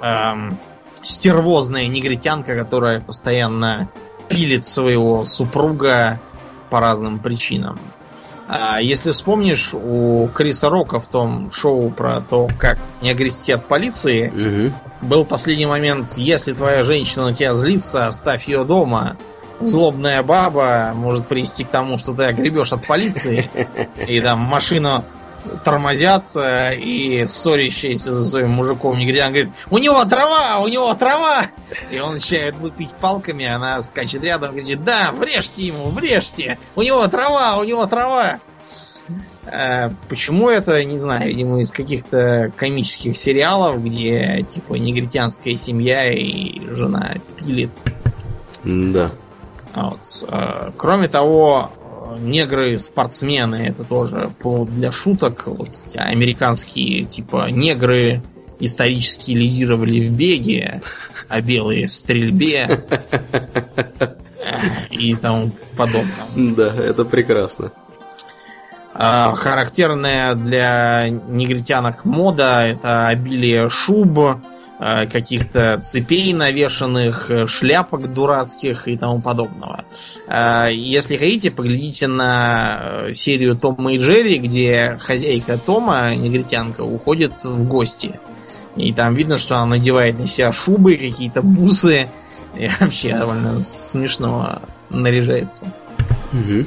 эм, стервозная негритянка, которая постоянно пилит своего супруга по разным причинам. А если вспомнишь, у Криса Рока в том шоу про то, как не огрести от полиции, угу. был последний момент, если твоя женщина на тебя злится, оставь ее дома, злобная баба может привести к тому, что ты огребешь от полиции, и там машину тормозят, и ссорящийся за своим мужиком негритян говорит, у него трава, у него трава! И он начинает выпить палками, она скачет рядом и говорит, да, врежьте ему, врежьте! У него трава, у него трава! А, почему это, не знаю, видимо, из каких-то комических сериалов, где, типа, негритянская семья и жена пилит. Да. Вот. Э, кроме того, негры-спортсмены это тоже повод для шуток. Вот американские типа негры исторически лидировали в беге, а белые в стрельбе и тому подобное. Да, это прекрасно. А, характерная для негритянок мода это обилие шуб, а, каких-то цепей навешанных, шляпок дурацких и тому подобного. А, если хотите, поглядите на серию Тома и Джерри, где хозяйка Тома, негритянка, уходит в гости. И там видно, что она надевает на себя шубы, какие-то бусы. И вообще довольно смешно наряжается. Угу.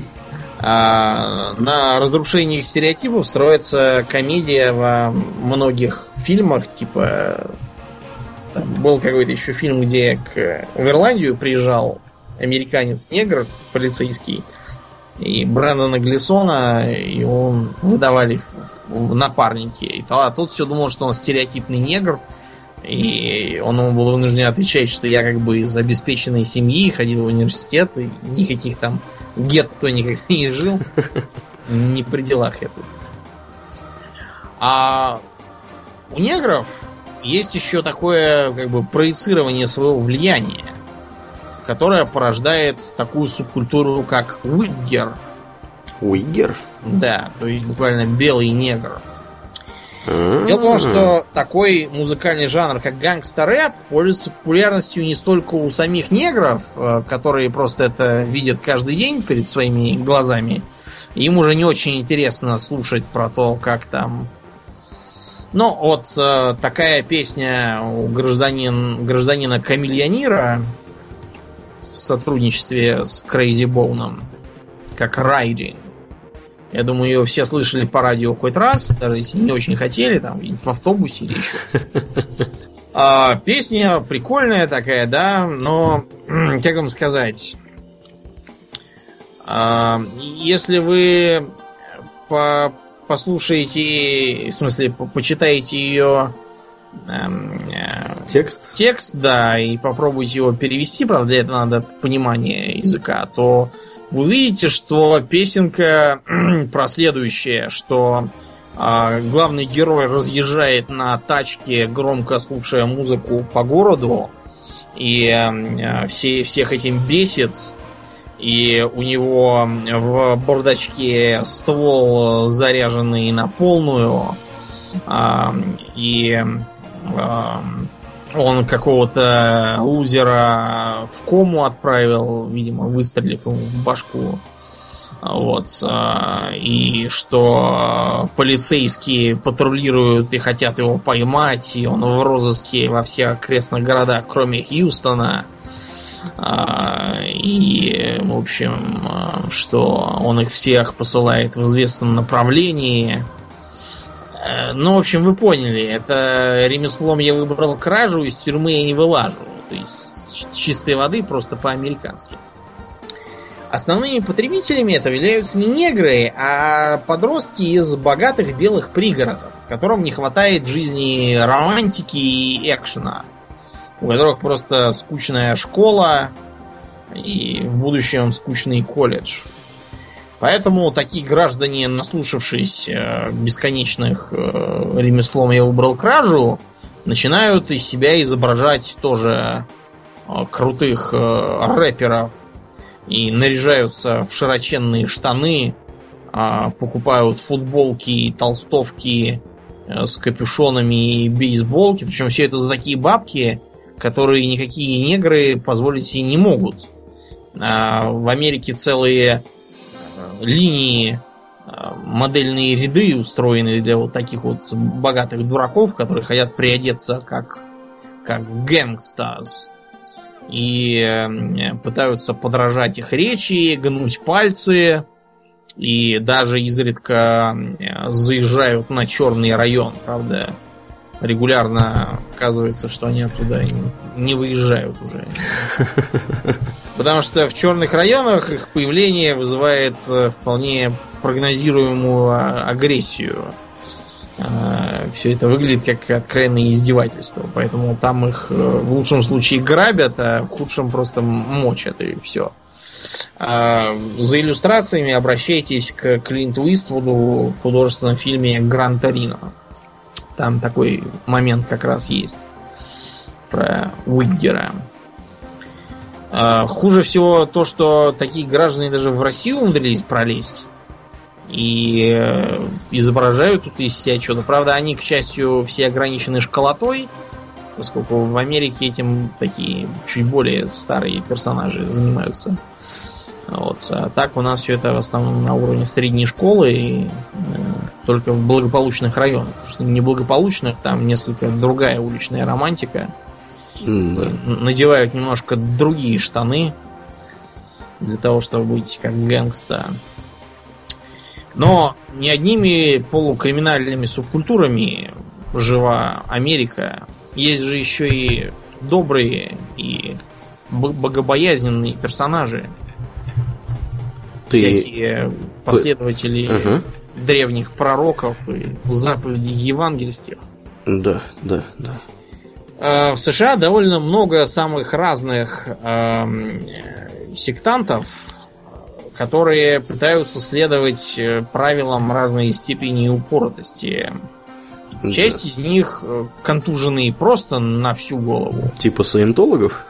А на разрушении стереотипов строится комедия во многих фильмах, типа был какой-то еще фильм, где к в Ирландию приезжал американец-негр полицейский, и Брэндона Глисона, и он выдавали в напарники. И а тот все думал, что он стереотипный негр, и он ему был вынужден отвечать, что я как бы из обеспеченной семьи, ходил в университет, и никаких там гетто никогда не жил. Не при делах я тут. А у негров есть еще такое как бы проецирование своего влияния, которое порождает такую субкультуру, как уиггер. Уиггер? Да, то есть буквально белый негр. Дело в том, что такой музыкальный жанр, как гангстер-рэп, пользуется популярностью не столько у самих негров, э, которые просто это видят каждый день перед своими глазами. Им уже не очень интересно слушать про то, как там... Ну, вот э, такая песня у гражданин, гражданина Камильянира в сотрудничестве с Крейзи Боуном, как Райдинг. Я думаю, ее все слышали по радио хоть раз, даже если не очень хотели, там, в автобусе или еще. А, песня прикольная такая, да, но, как вам сказать, а, если вы по послушаете, в смысле, по почитаете ее эм, э, текст, текст, да, и попробуйте его перевести, правда, для этого надо понимание языка, то вы видите, что песенка про следующее, что э, главный герой разъезжает на тачке, громко слушая музыку по городу, и э, все, всех этим бесит, и у него в бардачке ствол заряженный на полную, э, и э, он какого-то лузера в кому отправил, видимо, выстрелив ему в башку. Вот. А, и что полицейские патрулируют и хотят его поймать, и он в розыске во всех окрестных городах, кроме Хьюстона. А, и, в общем, а, что он их всех посылает в известном направлении. Э, ну, в общем, вы поняли, это ремеслом я выбрал кражу, из тюрьмы я не вылажу. То есть чистой воды просто по-американски. Основными потребителями этого являются не негры, а подростки из богатых белых пригородов, которым не хватает жизни романтики и экшена, у которых просто скучная школа и в будущем скучный колледж. Поэтому такие граждане, наслушавшись э, бесконечных э, ремеслом я выбрал кражу, начинают из себя изображать тоже э, крутых рэперов и наряжаются в широченные штаны, а, покупают футболки и толстовки с капюшонами и бейсболки. Причем все это за такие бабки, которые никакие негры позволить себе не могут. А, в Америке целые линии, а, модельные ряды устроены для вот таких вот богатых дураков, которые хотят приодеться как, как гэнгстаз. И пытаются подражать их речи, гнуть пальцы, и даже изредка заезжают на черный район, правда. Регулярно оказывается, что они оттуда не выезжают уже. Потому что в черных районах их появление вызывает э, вполне прогнозируемую а, агрессию. А, Все это выглядит как откровенное издевательство. Поэтому там их э, в лучшем случае грабят, а в худшем просто мочат и все. А, за иллюстрациями обращайтесь к Клинту Иствуду в художественном фильме Гран Торино. Там такой момент как раз есть про Уиггера. А, хуже всего то, что такие граждане даже в Россию умудрились пролезть. И э, изображают тут из себя что-то. Правда, они, к счастью, все ограничены школотой, поскольку в Америке этим такие чуть более старые персонажи занимаются. Вот. А так у нас все это в основном на уровне средней школы и э, только в благополучных районах. Потому что неблагополучных там несколько другая уличная романтика. Да. Надевают немножко другие штаны для того, чтобы быть как гэнгста. Но не одними полукриминальными субкультурами жива Америка. Есть же еще и добрые и богобоязненные персонажи. Ты... Всякие последователи ага. древних пророков и заповедей евангельских. Да, да, да. Э, в США довольно много самых разных сектантов, которые пытаются следовать э, правилам разной степени упоротости. Да. Часть из них э, контужены просто на всю голову. Типа саентологов?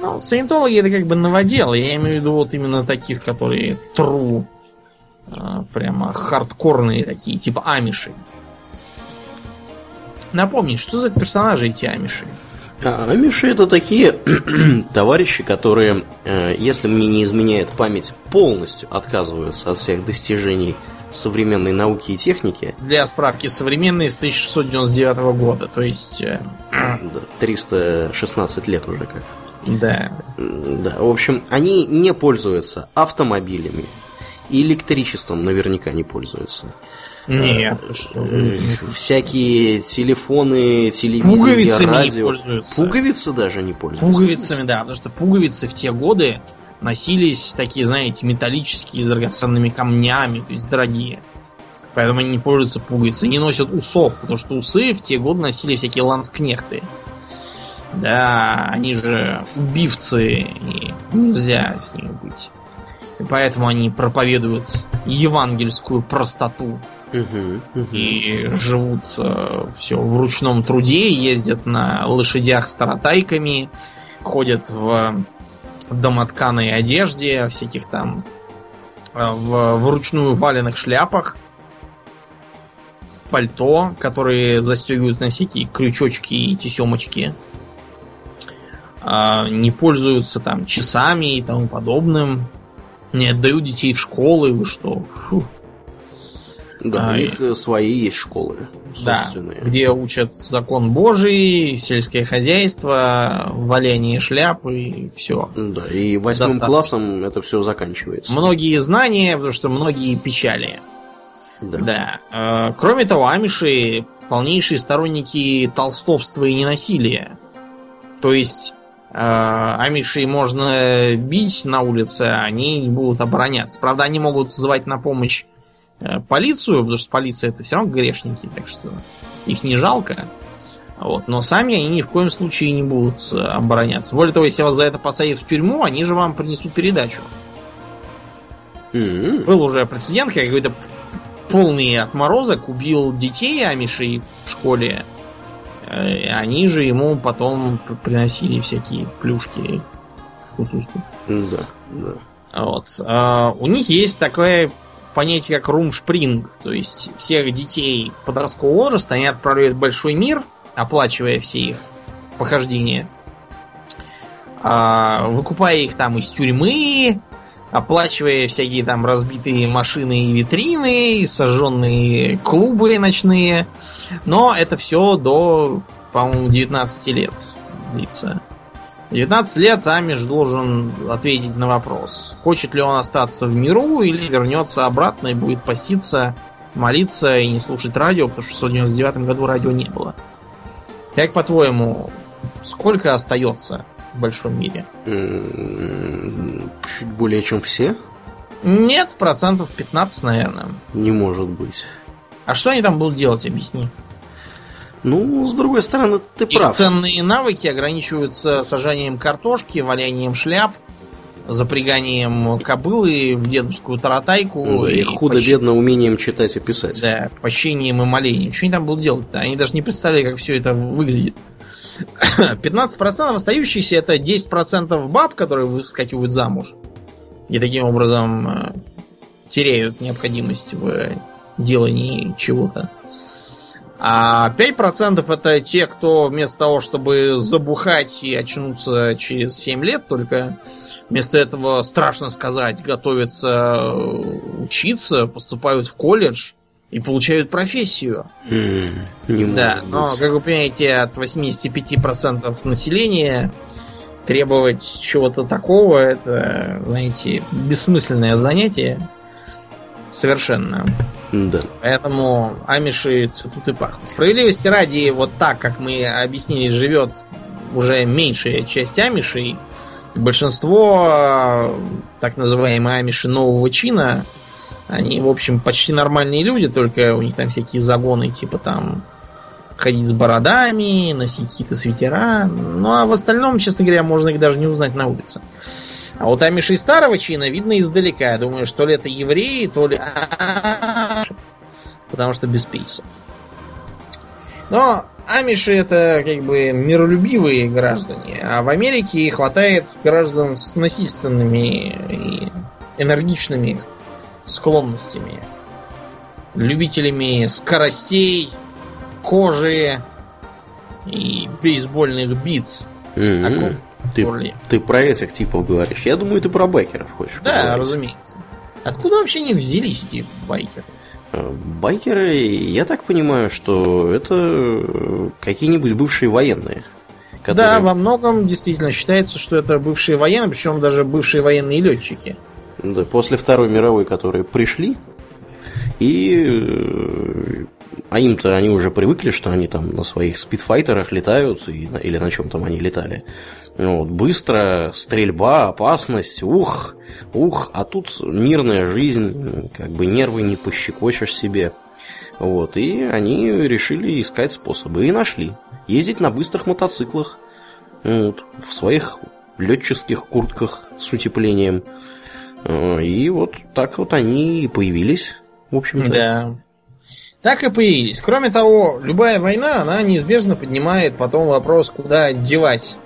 Ну, саентологи это как бы новодел. Я имею в виду вот именно таких, которые тру, прямо хардкорные такие, типа амиши. Напомни, что за персонажи эти амиши? А, амиши это такие товарищи, которые, э, если мне не изменяет память, полностью отказываются от всех достижений современной науки и техники. Для справки, современные с 1699 года, то есть... Э, да, 316 лет уже как. Да. Да, в общем, они не пользуются автомобилями, и электричеством наверняка не пользуются. Нет, э, Всякие телефоны, телевизоры, радио. Пуговицы даже не пользуются. Пуговицами, да, потому что пуговицы в те годы носились такие, знаете, металлические, с драгоценными камнями, то есть дорогие. Поэтому они не пользуются пуговицей, не носят усов, потому что усы в те годы носили всякие ланскнехты. Да, они же убивцы, и нельзя с ними быть. И поэтому они проповедуют евангельскую простоту. И живут э, все в ручном труде, ездят на лошадях с таратайками, ходят в домотканой одежде, всяких там э, в вручную валенных шляпах, пальто, которые застегивают на всякие крючочки и тесемочки. А, не пользуются там часами и тому подобным. Не отдают детей в школы, вы что? Фу. Да, а, у них и... свои есть школы собственные. Да, где учат закон Божий, сельское хозяйство, валяние шляп и все. Да, и восьмым Достаточно. классом это все заканчивается. Многие знания, потому что многие печали. Да. да. А, кроме того, амиши полнейшие сторонники толстовства и ненасилия. То есть амишей можно бить на улице, а они не будут обороняться. Правда, они могут звать на помощь Э, полицию, потому что полиция это все равно грешники, так что их не жалко. Вот. Но сами они ни в коем случае не будут э, обороняться. Более того, если вас за это посадят в тюрьму, они же вам принесут передачу. Mm-hmm. Был уже прецедент, как какой-то полный отморозок убил детей Амишей в школе. Э, они же ему потом приносили всякие плюшки. Да, да. Вот. А, у них есть такое понятие как румшпринг, то есть всех детей подросткового возраста они отправляют в большой мир, оплачивая все их похождения, а, выкупая их там из тюрьмы, оплачивая всякие там разбитые машины и витрины, сожженные клубы ночные. Но это все до, по-моему, 19 лет длится. 19 лет Амиш должен ответить на вопрос, хочет ли он остаться в миру или вернется обратно и будет поститься, молиться и не слушать радио, потому что в 1999 году радио не было. Как по-твоему, сколько остается в большом мире? Чуть более чем все? Нет, процентов 15, наверное. Не может быть. А что они там будут делать, объясни. Ну, с другой стороны, ты Их прав. ценные навыки ограничиваются сажанием картошки, валянием шляп, запряганием кобылы в дедовскую таратайку. Ну, и худо-бедно умением читать и писать. Да, пощением и молением. Что они там будут делать-то? Они даже не представляли, как все это выглядит. 15% остающиеся это 10% баб, которые выскакивают замуж. И таким образом э, теряют необходимость в делании чего-то. А 5% это те, кто вместо того, чтобы забухать и очнуться через 7 лет только, вместо этого, страшно сказать, готовятся э, учиться, поступают в колледж и получают профессию. Mm, не да, но, как вы понимаете, от 85% населения требовать чего-то такого, это, знаете, бессмысленное занятие. Совершенно. Да. Поэтому амиши цветут и пахнут. Справедливости ради, вот так, как мы объяснили, живет уже меньшая часть амишей. Большинство так называемые амиши нового чина, они, в общем, почти нормальные люди, только у них там всякие загоны, типа там ходить с бородами, носить какие-то свитера. Ну а в остальном, честно говоря, можно их даже не узнать на улице. А вот амишей старого чина видно издалека. Я думаю, что ли это евреи, то ли... Потому что без пейса. Но амиши это как бы миролюбивые граждане, а в Америке хватает граждан с насильственными и энергичными склонностями. Любителями скоростей, кожи и бейсбольных бит. Mm-hmm. Ты, ты про этих типов говоришь. Я думаю, ты про байкеров хочешь Да, поговорить. разумеется. Откуда вообще они взялись, эти байкеры? Э, байкеры, я так понимаю, что это какие-нибудь бывшие военные. Которые... Да, во многом действительно считается, что это бывшие военные, причем даже бывшие военные летчики. Да, после Второй мировой, которые пришли, и э, а им-то они уже привыкли, что они там на своих спидфайтерах летают, или на чем там они летали. Вот, быстро, стрельба, опасность, ух, ух, а тут мирная жизнь, как бы нервы не пощекочешь себе. Вот, и они решили искать способы, и нашли. Ездить на быстрых мотоциклах, вот, в своих летческих куртках с утеплением. И вот так вот они и появились, в общем-то. Да. Так и появились. Кроме того, любая война, она неизбежно поднимает потом вопрос, куда девать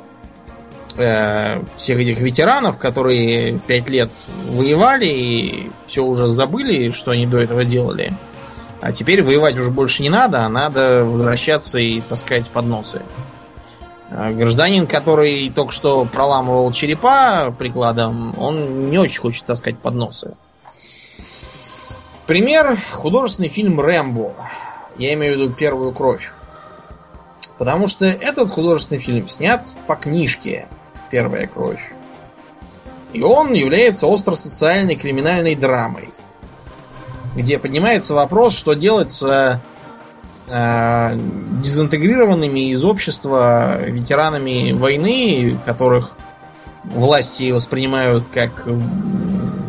э, всех этих ветеранов, которые пять лет воевали и все уже забыли, что они до этого делали. А теперь воевать уже больше не надо, а надо возвращаться и таскать подносы. А гражданин, который только что проламывал черепа прикладом, он не очень хочет таскать подносы. Пример художественный фильм Рэмбо. Я имею в виду первую кровь. Потому что этот художественный фильм снят по книжке Первая кровь. И он является остро-социальной криминальной драмой, где поднимается вопрос, что делать с э, дезинтегрированными из общества ветеранами войны, которых власти воспринимают как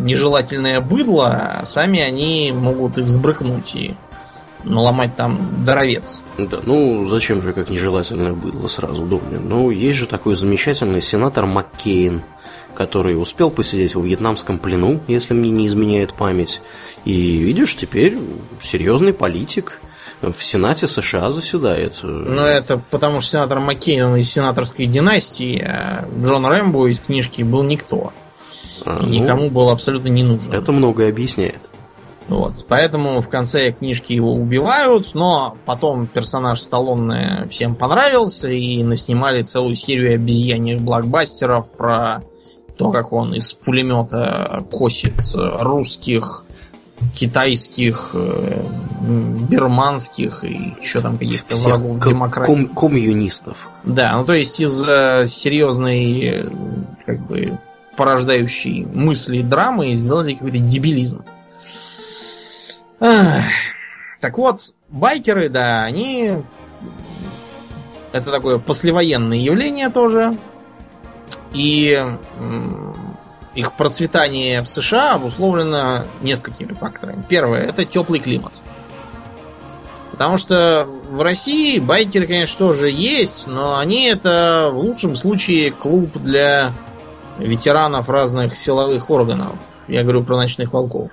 нежелательное быдло, а сами они могут их сбрыкнуть и наломать там даровец. Да, ну зачем же как нежелательное быдло сразу думаю. Ну, есть же такой замечательный сенатор Маккейн, который успел посидеть во вьетнамском плену, если мне не изменяет память. И видишь, теперь серьезный политик в Сенате США заседает. Ну, это потому что сенатор Маккейн из сенаторской династии, а Джон Рэмбо из книжки был никто. А, ну, никому был абсолютно не нужен. Это многое объясняет. Вот. Поэтому в конце книжки его убивают, но потом персонаж Сталлоне всем понравился и наснимали целую серию обезьяньих блокбастеров про то, как он из пулемета косит русских, китайских, э, бирманских и еще там каких-то врагов демократии. Ком коммунистов. Да, ну то есть из э, серьезной, как бы, порождающей мысли драмы сделали какой-то дебилизм. Так вот, байкеры, да, они... Это такое послевоенное явление тоже. И их процветание в США обусловлено несколькими факторами. Первое, это теплый климат. Потому что в России байкеры, конечно, тоже есть, но они это в лучшем случае клуб для ветеранов разных силовых органов. Я говорю про ночных волков.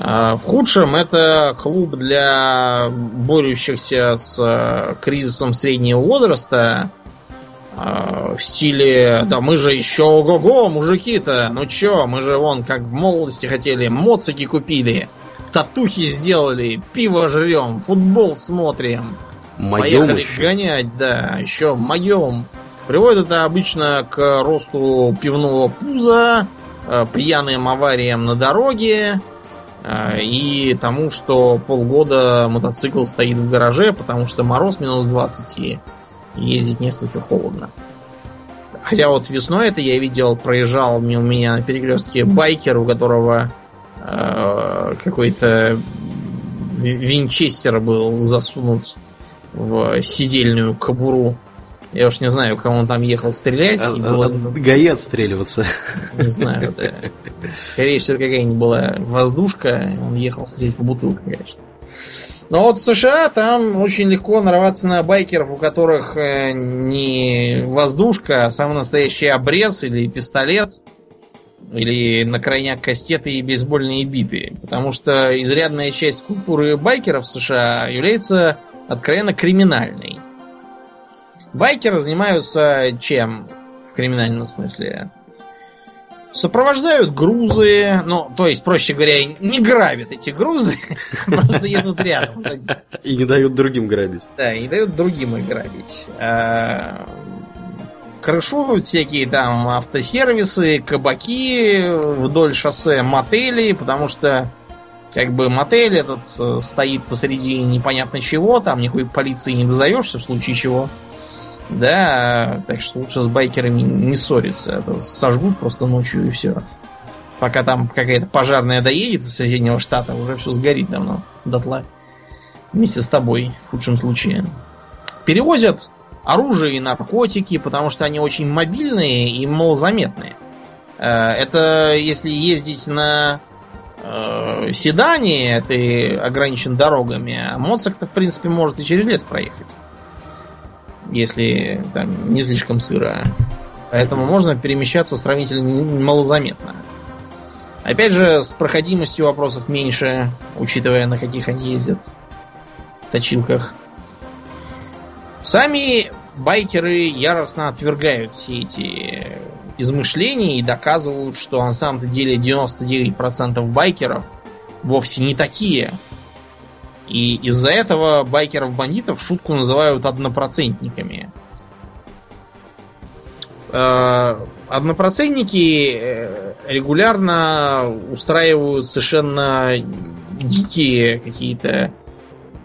А, в худшем это клуб для борющихся с э, кризисом среднего возраста а, в стиле «Да мы же еще ого-го, мужики-то! Ну чё, мы же вон как в молодости хотели, моцики купили, татухи сделали, пиво жрем, футбол смотрим, Могем поехали еще. гонять, да, еще могем». Приводит это обычно к росту пивного пуза, э, пьяным авариям на дороге, э, и тому, что полгода мотоцикл стоит в гараже, потому что мороз минус 20 и ездить несколько холодно. Хотя вот весной это я видел, проезжал мимо меня на перекрестке байкер, у которого э, какой-то ви- винчестер был засунут в сидельную кобуру. Я уж не знаю, кому он там ехал стрелять. А- и было- ГАИ отстреливаться. не знаю, да. Скорее всего, какая-нибудь была воздушка, он ехал стрелять по бутылкам, конечно. Но вот в США там очень легко нарваться на байкеров, у которых э, не воздушка, а самый настоящий обрез или пистолет, или на крайняк кастеты и бейсбольные биты. Потому что изрядная часть культуры байкеров в США является откровенно криминальной. Байкеры занимаются чем в криминальном смысле? Сопровождают грузы, ну, то есть, проще говоря, не грабят эти грузы, просто едут рядом. И не дают другим грабить. Да, и не дают другим их грабить. А, Крышуют всякие там автосервисы, кабаки вдоль шоссе, мотели, потому что как бы мотель этот э, стоит посреди непонятно чего, там никакой полиции не дозовешься в случае чего. Да, так что лучше с байкерами не ссориться, а сожгут просто ночью и все. Пока там какая-то пожарная доедет из соседнего штата, уже все сгорит давно дотла. Вместе с тобой, в худшем случае. Перевозят оружие и наркотики, потому что они очень мобильные и малозаметные. Э, Это если ездить на э, седане, ты ограничен дорогами, а моцик-то, в принципе, может и через лес проехать. Если там не слишком сыро. Поэтому можно перемещаться сравнительно малозаметно. Опять же, с проходимостью вопросов меньше, учитывая, на каких они ездят точилках. Сами байкеры яростно отвергают все эти измышления и доказывают, что на самом-то деле 99% байкеров вовсе не такие. И из-за этого байкеров-бандитов шутку называют однопроцентниками. Э, Однопроцентники э, регулярно устраивают совершенно дикие какие-то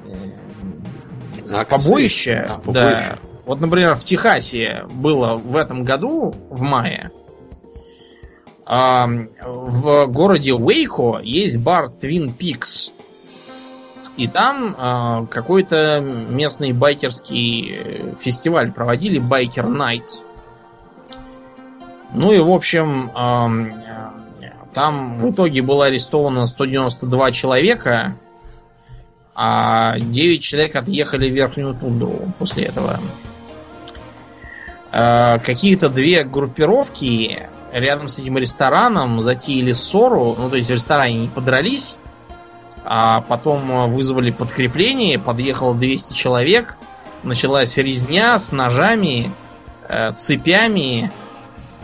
э, Акции. побоища. А, побоища. Да. Вот, например, в Техасе было в этом году, в мае, а, в городе Уэйко есть бар Twin Peaks. И там а, какой-то местный байкерский э, фестиваль проводили, Байкер Найт. Ну и, в общем, э, там в итоге было арестовано 192 человека, а 9 человек отъехали в Верхнюю Тундру после этого. Э, Какие-то две группировки рядом с этим рестораном затеяли ссору, ну то есть в ресторане не подрались, а потом э, вызвали подкрепление, подъехало 200 человек, началась резня с ножами, э, цепями,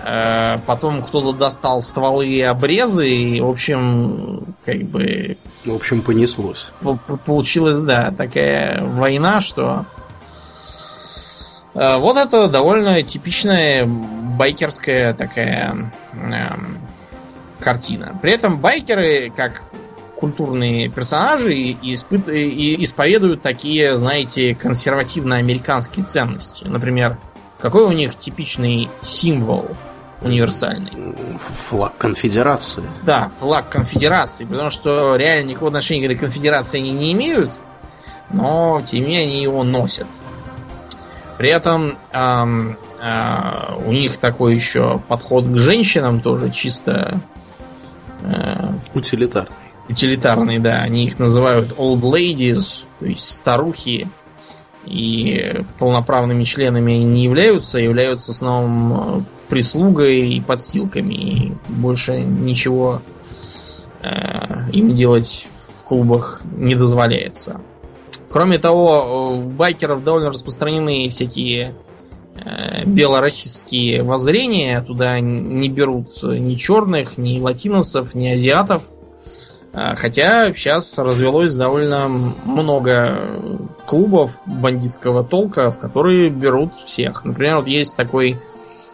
э, потом кто-то достал стволы и обрезы, и, в общем, как бы В общем, понеслось. по- по- получилась, да, такая война, что э, вот это довольно типичная байкерская такая эм, картина. При этом байкеры, как культурные персонажи, и, испыт- и исповедуют такие, знаете, консервативно-американские ценности. Например, какой у них типичный символ универсальный? Флаг конфедерации. Да, флаг конфедерации, потому что реально никакого отношения к этой конфедерации они не имеют, но тем не менее они его носят. При этом ам, а, у них такой еще подход к женщинам тоже чисто э, Утилитарный. Утилитарный, да. Они их называют old ladies, то есть старухи. И полноправными членами они не являются, а являются в основном э, прислугой и подстилками. И больше ничего э, им делать в клубах не дозволяется. Кроме того, у байкеров довольно распространены всякие э, белороссийские воззрения. Туда не берут ни черных, ни латиносов, ни азиатов. Э, хотя сейчас развелось довольно много клубов бандитского толка, в которые берут всех. Например, вот есть такой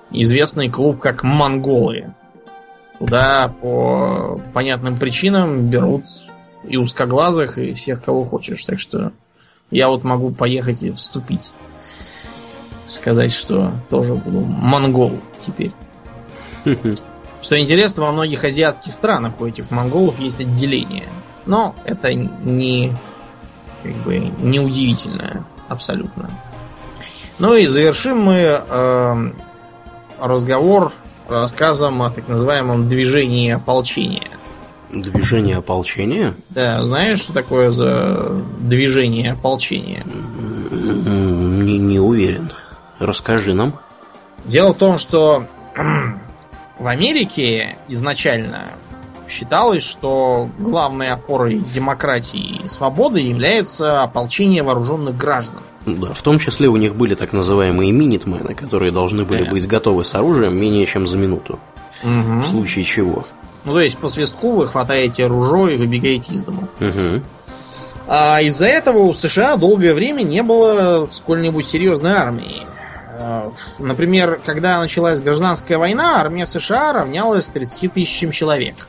известный клуб, как Монголы. Туда по понятным причинам берут и узкоглазых, и всех, кого хочешь. Так что я вот могу поехать и вступить. Сказать, что тоже буду монгол теперь. Что интересно, во многих азиатских странах у этих монголов есть отделение. Но это не как бы неудивительно абсолютно. Ну и завершим мы э, разговор рассказом о так называемом движении ополчения. Движение ополчения? Да, знаешь, что такое за движение ополчения? Не, не уверен. Расскажи нам. Дело в том, что в Америке изначально считалось, что главной опорой демократии и свободы является ополчение вооруженных граждан. Да, в том числе у них были так называемые минитмены, которые должны были да. быть готовы с оружием менее чем за минуту. Угу. В случае чего. Ну, то есть по свистку вы хватаете ружье и выбегаете из дома. Угу. А из-за этого у США долгое время не было сколь-нибудь серьезной армии. А, например, когда началась гражданская война, армия США равнялась 30 тысячам человек.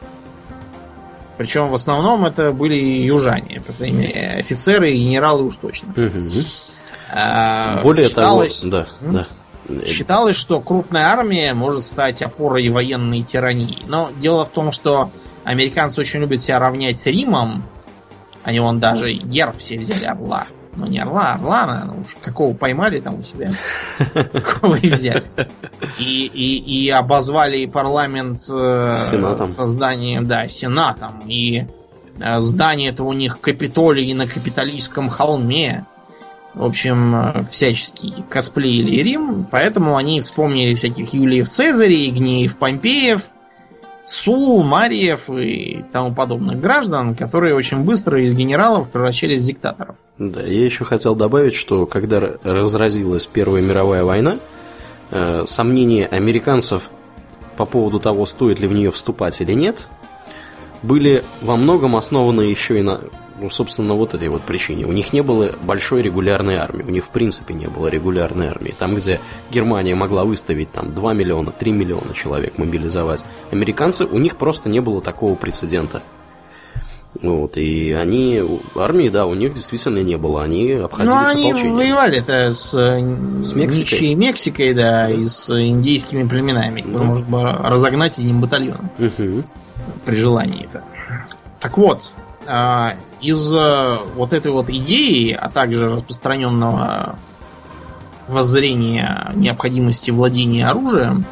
Причем в основном это были южане, по крайней мере, офицеры и генералы уж точно. Угу. А, Более считалось, того, да, да. Считалось, что крупная армия может стать опорой военной тирании. Но дело в том, что американцы очень любят себя равнять с Римом. Они вон даже герб все взяли орла. Ну не орла, а орла, ну уж какого поймали там у себя. Какого и взяли. И, и, и обозвали парламент э, Сенатом. созданием, да, сенатом. И э, здание это у них Капитолий на Капитолийском холме. В общем, э, всячески косплеили Рим, поэтому они вспомнили всяких Юлиев Цезарей, Гнеев Помпеев, Сулу, Мариев и тому подобных граждан, которые очень быстро из генералов превращались в диктаторов. Да, я еще хотел добавить, что когда разразилась Первая мировая война, э, сомнения американцев по поводу того, стоит ли в нее вступать или нет, были во многом основаны еще и на ну, собственно, вот этой вот причине. У них не было большой регулярной армии. У них, в принципе, не было регулярной армии. Там, где Германия могла выставить там 2 миллиона, 3 миллиона человек мобилизовать, американцы, у них просто не было такого прецедента. Вот, и они, армии, да, у них действительно не было, они обходились ну, они ополчением. воевали-то с, с Мексикой. Мексикой, да, и с индейскими племенами, да. может разогнать одним батальоном угу. при желании-то. Так вот, а, из э, вот этой вот идеи, а также распространенного воззрения необходимости владения оружием,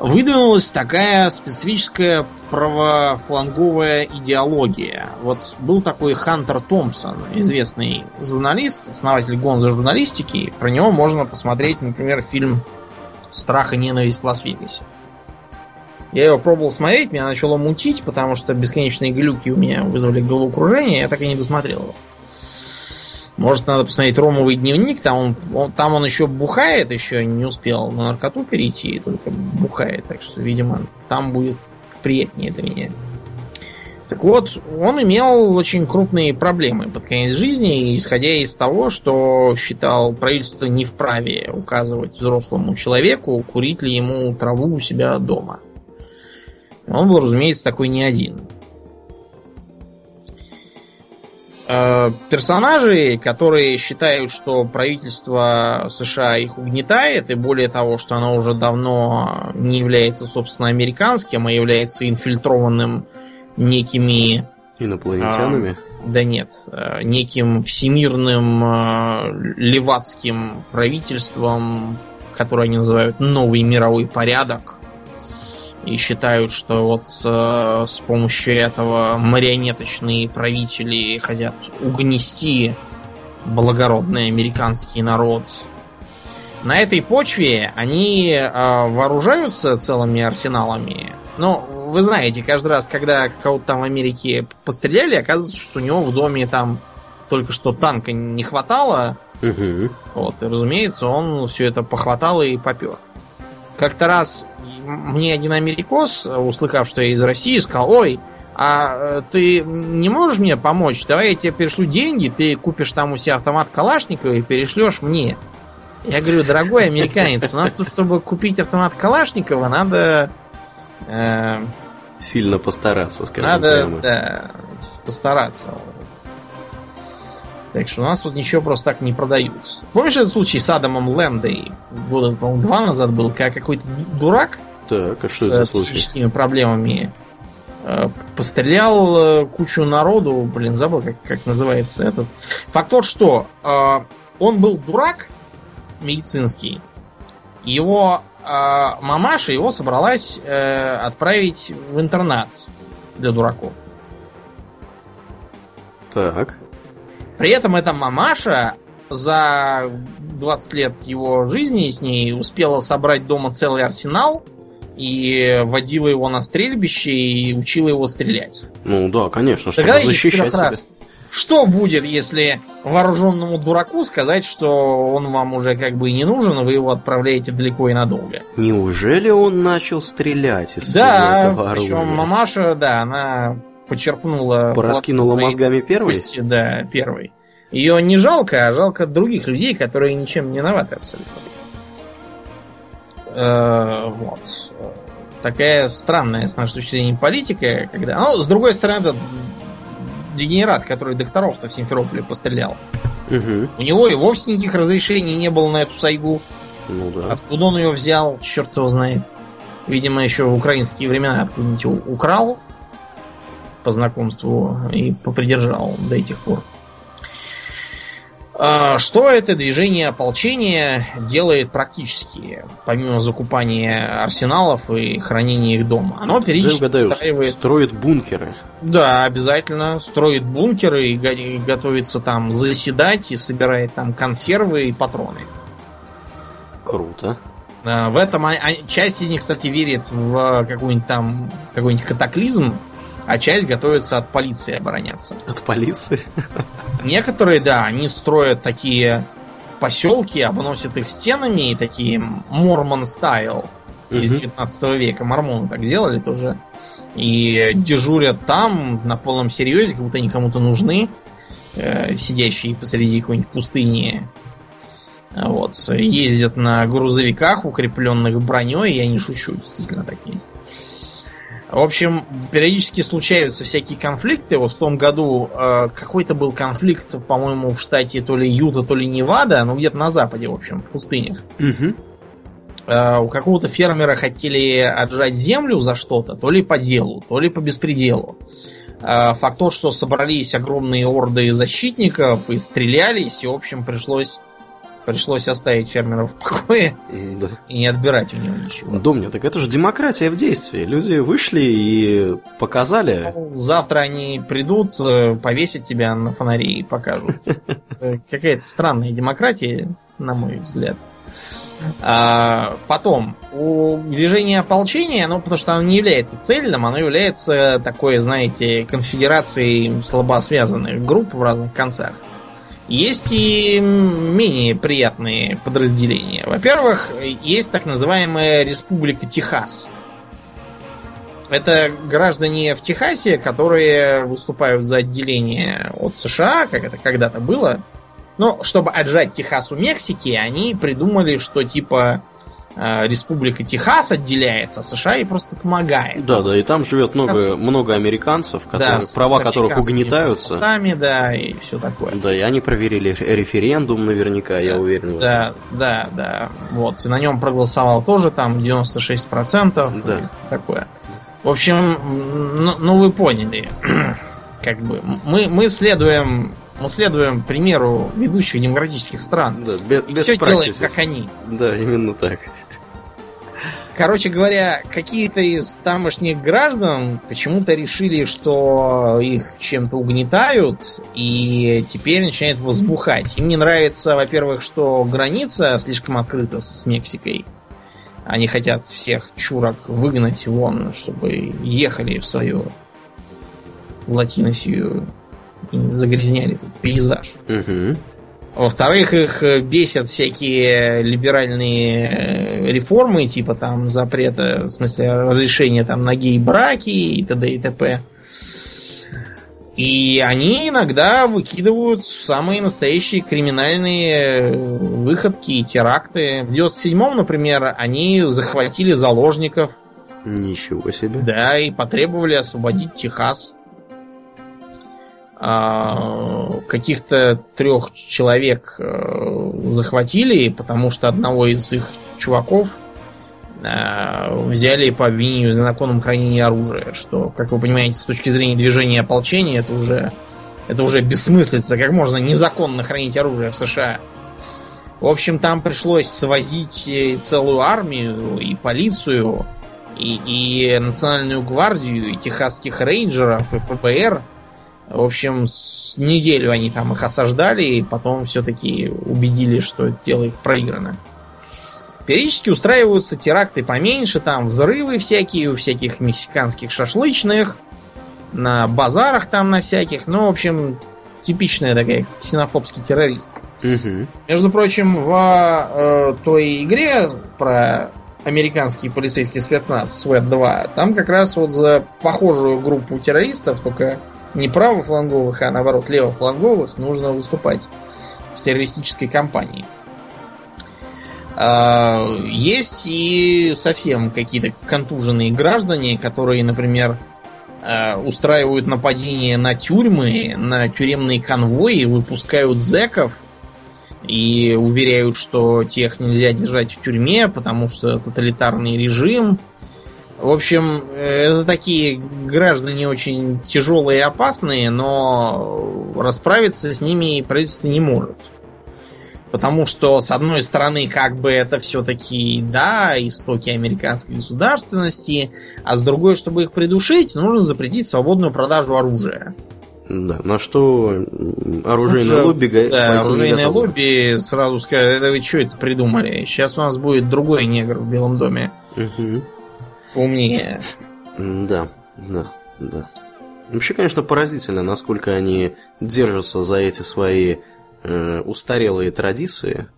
выдвинулась такая специфическая правофланговая идеология. Вот был такой Хантер Томпсон, известный журналист, основатель гонза журналистики. Про него можно посмотреть, например, фильм «Страх и ненависть в Лас-Вегасе». Я его пробовал смотреть, меня начало мутить, потому что бесконечные глюки у меня вызвали головокружение, я так и не досмотрел его. Может, надо посмотреть Ромовый дневник, там он, он, там он еще бухает, еще не успел на наркоту перейти, только бухает, так что, видимо, там будет приятнее для меня. Так вот, он имел очень крупные проблемы под конец жизни, исходя из того, что считал правительство не вправе указывать взрослому человеку, курить ли ему траву у себя дома. Он был, разумеется, такой не один. Э, персонажи, которые считают, что правительство США их угнетает, и более того, что оно уже давно не является, собственно, американским, а является инфильтрованным некими... Инопланетянами? А, да нет, э, неким всемирным а, левацким правительством, которое они называют новый мировой порядок, и считают, что вот э, с помощью этого марионеточные правители хотят угнести благородный американский народ На этой почве они э, вооружаются целыми арсеналами. Но вы знаете, каждый раз, когда кого-то там в Америке постреляли, оказывается, что у него в доме там только что танка не хватало. Угу. Вот, и разумеется, он все это похватал и попер. Как-то раз мне один америкос, услыхав, что я из России, сказал, ой, а ты не можешь мне помочь? Давай я тебе перешлю деньги, ты купишь там у себя автомат Калашникова и перешлешь мне. Я говорю, дорогой американец, у нас тут, чтобы купить автомат Калашникова, надо... Э, Сильно постараться, скажем надо, прямо. да, постараться. Так что у нас тут ничего просто так не продают. Помнишь этот случай с Адамом Лэндой? Года, по-моему, два назад был, как какой-то дурак Так, а что с это э, случай? психическими проблемами э, пострелял э, кучу народу, блин, забыл, как, как называется этот. Факт тот, что э, он был дурак медицинский. Его э, мамаша его собралась э, отправить в интернат для дураков. Так. При этом эта мамаша за 20 лет его жизни с ней успела собрать дома целый арсенал и водила его на стрельбище и учила его стрелять. Ну да, конечно, чтобы защищать себя. раз, Что будет, если вооруженному дураку сказать, что он вам уже как бы и не нужен, вы его отправляете далеко и надолго? Неужели он начал стрелять из Да, всего этого причем оружия? мамаша, да, она почерпнула... Пораскинула своей мозгами первой? кости, да, первой. Ее не жалко, а жалко других людей, которые ничем не виноваты абсолютно. Э, вот. Такая странная, с нашей точки зрения, политика, когда... Ну, с другой стороны, этот дегенерат, который докторов-то в Симферополе пострелял, Мгм. у него и вовсе никаких разрешений не было на эту сайгу. Ну да. Откуда он ее взял, черт его знает. Видимо, еще в украинские времена откуда-нибудь украл по знакомству и попридержал до этих пор. Что это движение ополчения делает практически, помимо закупания арсеналов и хранения их дома? Оно периодически угадаю, устраивает... строит бункеры. Да, обязательно строит бункеры и го- и готовится там заседать и собирает там консервы и патроны. Круто. А, В этом а- а- часть из них, кстати, верит в какой-нибудь там какой-нибудь катаклизм, а часть готовится от полиции обороняться. От полиции. Некоторые, да, они строят такие поселки, обносят их стенами и такие мормон стайл из Мгм. 19 века. Мормоны так делали тоже. И дежурят там на полном серьезе, как будто они кому-то нужны, э, сидящие посреди какой-нибудь пустыни. Вот. Ездят на грузовиках, укрепленных броней, я не шучу, действительно так есть. В общем, периодически случаются всякие конфликты. Вот в том году э, какой-то был конфликт, по-моему, в штате то ли Юта, то ли Невада, ну где-то на западе, в общем, в пустынях. Мгм. Э, у какого-то фермера хотели отжать землю за что-то, то ли по делу, то ли по беспределу. Э, факт тот, что собрались огромные орды защитников и стрелялись, и, в общем, пришлось, пришлось оставить фермеров в покое Да. и не отбирать у него ничего. Домня, так это же демократия в действии. Люди вышли и показали. Ну, Завтра они придут, э, повесят тебя на фонаре и покажут. Э, Какая-то странная демократия, на мой взгляд. А, потом, у движения ополчения, ну, потому что оно не является цельным, оно является такой, знаете, конфедерацией слабосвязанных групп в разных концах. Есть и менее приятные подразделения. Во-первых, есть так называемая Республика Техас. Это граждане в Техасе, которые выступают за отделение от США, как это когда-то было. Но чтобы отжать Техас у Мексики, они придумали, что типа Республика Техас отделяется, а США ей просто помогает. Да, да, и там живет много, много американцев, которые, Да, права которых угнетаются. да, и все такое. Да, и они проверили ре- референдум наверняка, я уверен. Да, да, да. Вот. И на нем проголосовал тоже там 96%. Да. и такое. В общем, ну, ну вы поняли. как бы мы, мы следуем. Мы следуем примеру ведущих демократических стран. Да, бе- И без все делаем, как они. Да, именно так. Короче говоря, какие-то из тамошних граждан почему-то решили, что их чем-то угнетают, и теперь начинает возбухать. Им не нравится, во-первых, что граница слишком открыта с Мексикой. Они хотят всех чурок выгнать вон, чтобы ехали в свою латиносию загрязняли тут пейзаж. Угу. Во-вторых, их э, бесят всякие либеральные э, реформы, типа там запрета, в смысле разрешения там на гей-браки и т.д. и т.п. И они иногда выкидывают самые настоящие криминальные э, выходки и теракты. В 97-м, например, они захватили заложников. Ничего себе. Да, и потребовали освободить Техас. А, каких-то трех человек э, захватили, потому что одного из их чуваков э, взяли по обвинению в незаконном хранении оружия, что, как вы понимаете, с точки зрения движения ополчения, это уже, это уже бессмыслица. Как можно незаконно хранить оружие в США? В общем, там пришлось свозить целую армию и полицию, и, и национальную гвардию, и техасских рейнджеров, и ФБР – в общем, с неделю они там их осаждали, и потом все-таки убедили, что дело их проиграно. Периодически устраиваются теракты поменьше, там взрывы всякие у всяких мексиканских шашлычных, на базарах там на всяких. Ну, в общем, типичная такая ксенофобский терроризм. Угу. Между прочим, в э, той игре про американский полицейский спецназ SWAT 2, там как раз вот за похожую группу террористов, только не правофланговых, а наоборот левофланговых, нужно выступать в террористической кампании. А, есть и совсем какие-то контуженные граждане, которые, например, а, устраивают нападения на тюрьмы, на тюремные конвои, выпускают зеков и уверяют, что тех нельзя держать в тюрьме, потому что тоталитарный режим, в общем, это такие граждане очень тяжелые и опасные, но расправиться с ними правительство не может. Потому что, с одной стороны, как бы это все-таки, да, истоки американской государственности, а с другой, чтобы их придушить, нужно запретить свободную продажу оружия. Да, на что оружейное лобби Да, оружейное лобби сразу скажет, это вы что это придумали? Сейчас у нас будет другой негр в Белом доме. Угу умнее. Да, да, да. Вообще, конечно, поразительно, насколько они держатся за эти свои э, устарелые традиции.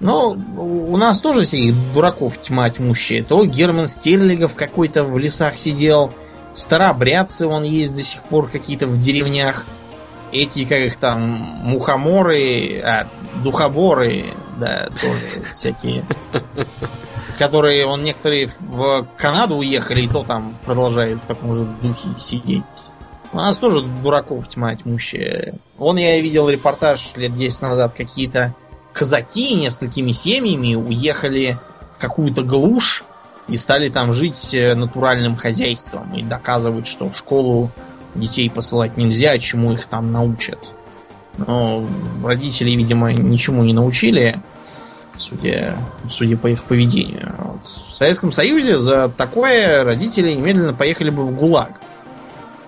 Ну, у нас тоже всяких дураков тьма тьмущая. То Герман Стерлигов какой-то в лесах сидел, старобрядцы он есть до сих пор какие-то в деревнях. Эти, как их там, мухоморы, а, духоборы, да, тоже всякие которые он некоторые в Канаду уехали, и то там продолжают в таком же духе сидеть. У нас тоже дураков тьма тьмущая. Вон я видел репортаж лет 10 назад, какие-то казаки несколькими семьями уехали в какую-то глушь и стали там жить э, натуральным хозяйством и доказывать, что в школу детей посылать нельзя, чему их там научат. Но родители, видимо, ничему не научили судя, судя по их поведению. Вот. В Советском Союзе за такое родители немедленно поехали бы в ГУЛАГ.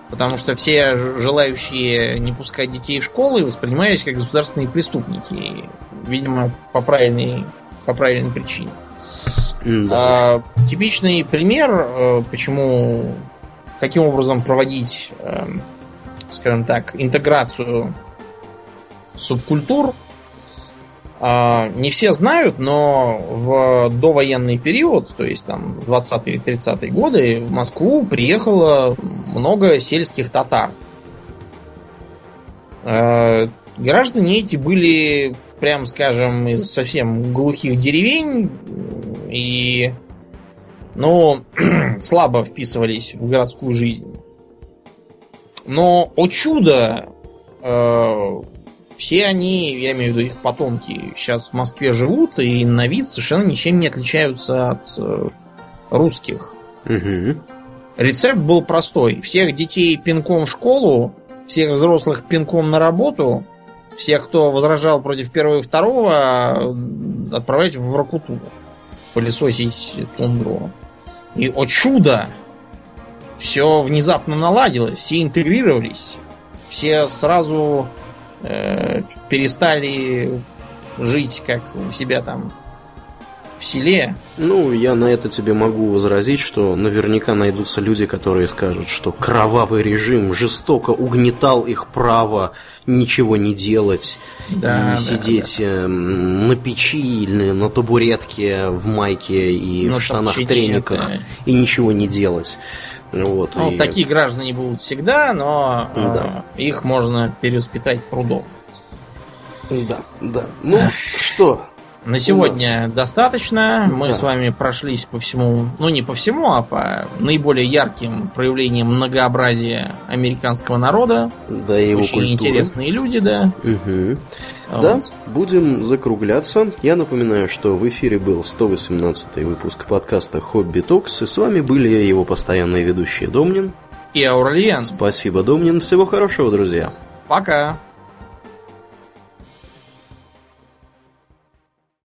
Потому что все желающие не пускать детей в школы воспринимались как государственные преступники. Видимо, по правильной, по правильной причине. Да. А, типичный пример, э, почему, каким образом проводить, эм, скажем так, интеграцию субкультур – не все знают, но в довоенный период, то есть там 20-е 30-е годы, в Москву приехало много сельских татар. А, граждане эти были, прям скажем, из совсем глухих деревень и, ну, слабо вписывались в городскую жизнь. Но, о чудо, а, все они, я имею в виду их потомки, сейчас в Москве живут и на вид совершенно ничем не отличаются от э, русских. Угу. Рецепт был простой. Всех детей пинком в школу, всех взрослых пинком на работу, всех, кто возражал против первого и второго, отправлять в Ракуту. пылесосить тундру. И, о чудо! Все внезапно наладилось, все интегрировались, все сразу э, перестали жить как у себя там в селе. Ну, я на это тебе могу возразить, что наверняка найдутся люди, которые скажут, что кровавый режим жестоко угнетал их право ничего не делать да, и да, сидеть да. Эм, на печи или на табуретке в майке и Но в штанах-трениках и ничего не делать. Вот, ну, и... Такие граждане будут всегда, но да. э, их можно переспитать прудом. Да, да. Ну, что, на сегодня достаточно. Мы да. с вами прошлись по всему, ну не по всему, а по наиболее ярким проявлениям многообразия американского народа. Да, и его Очень культуры. интересные люди, да. Угу. Вот. Да, будем закругляться. Я напоминаю, что в эфире был 118 выпуск подкаста «Хобби Токс», и с вами были его постоянные ведущие Домнин и Аурлиен. Спасибо, Домнин. Всего хорошего, друзья. Пока.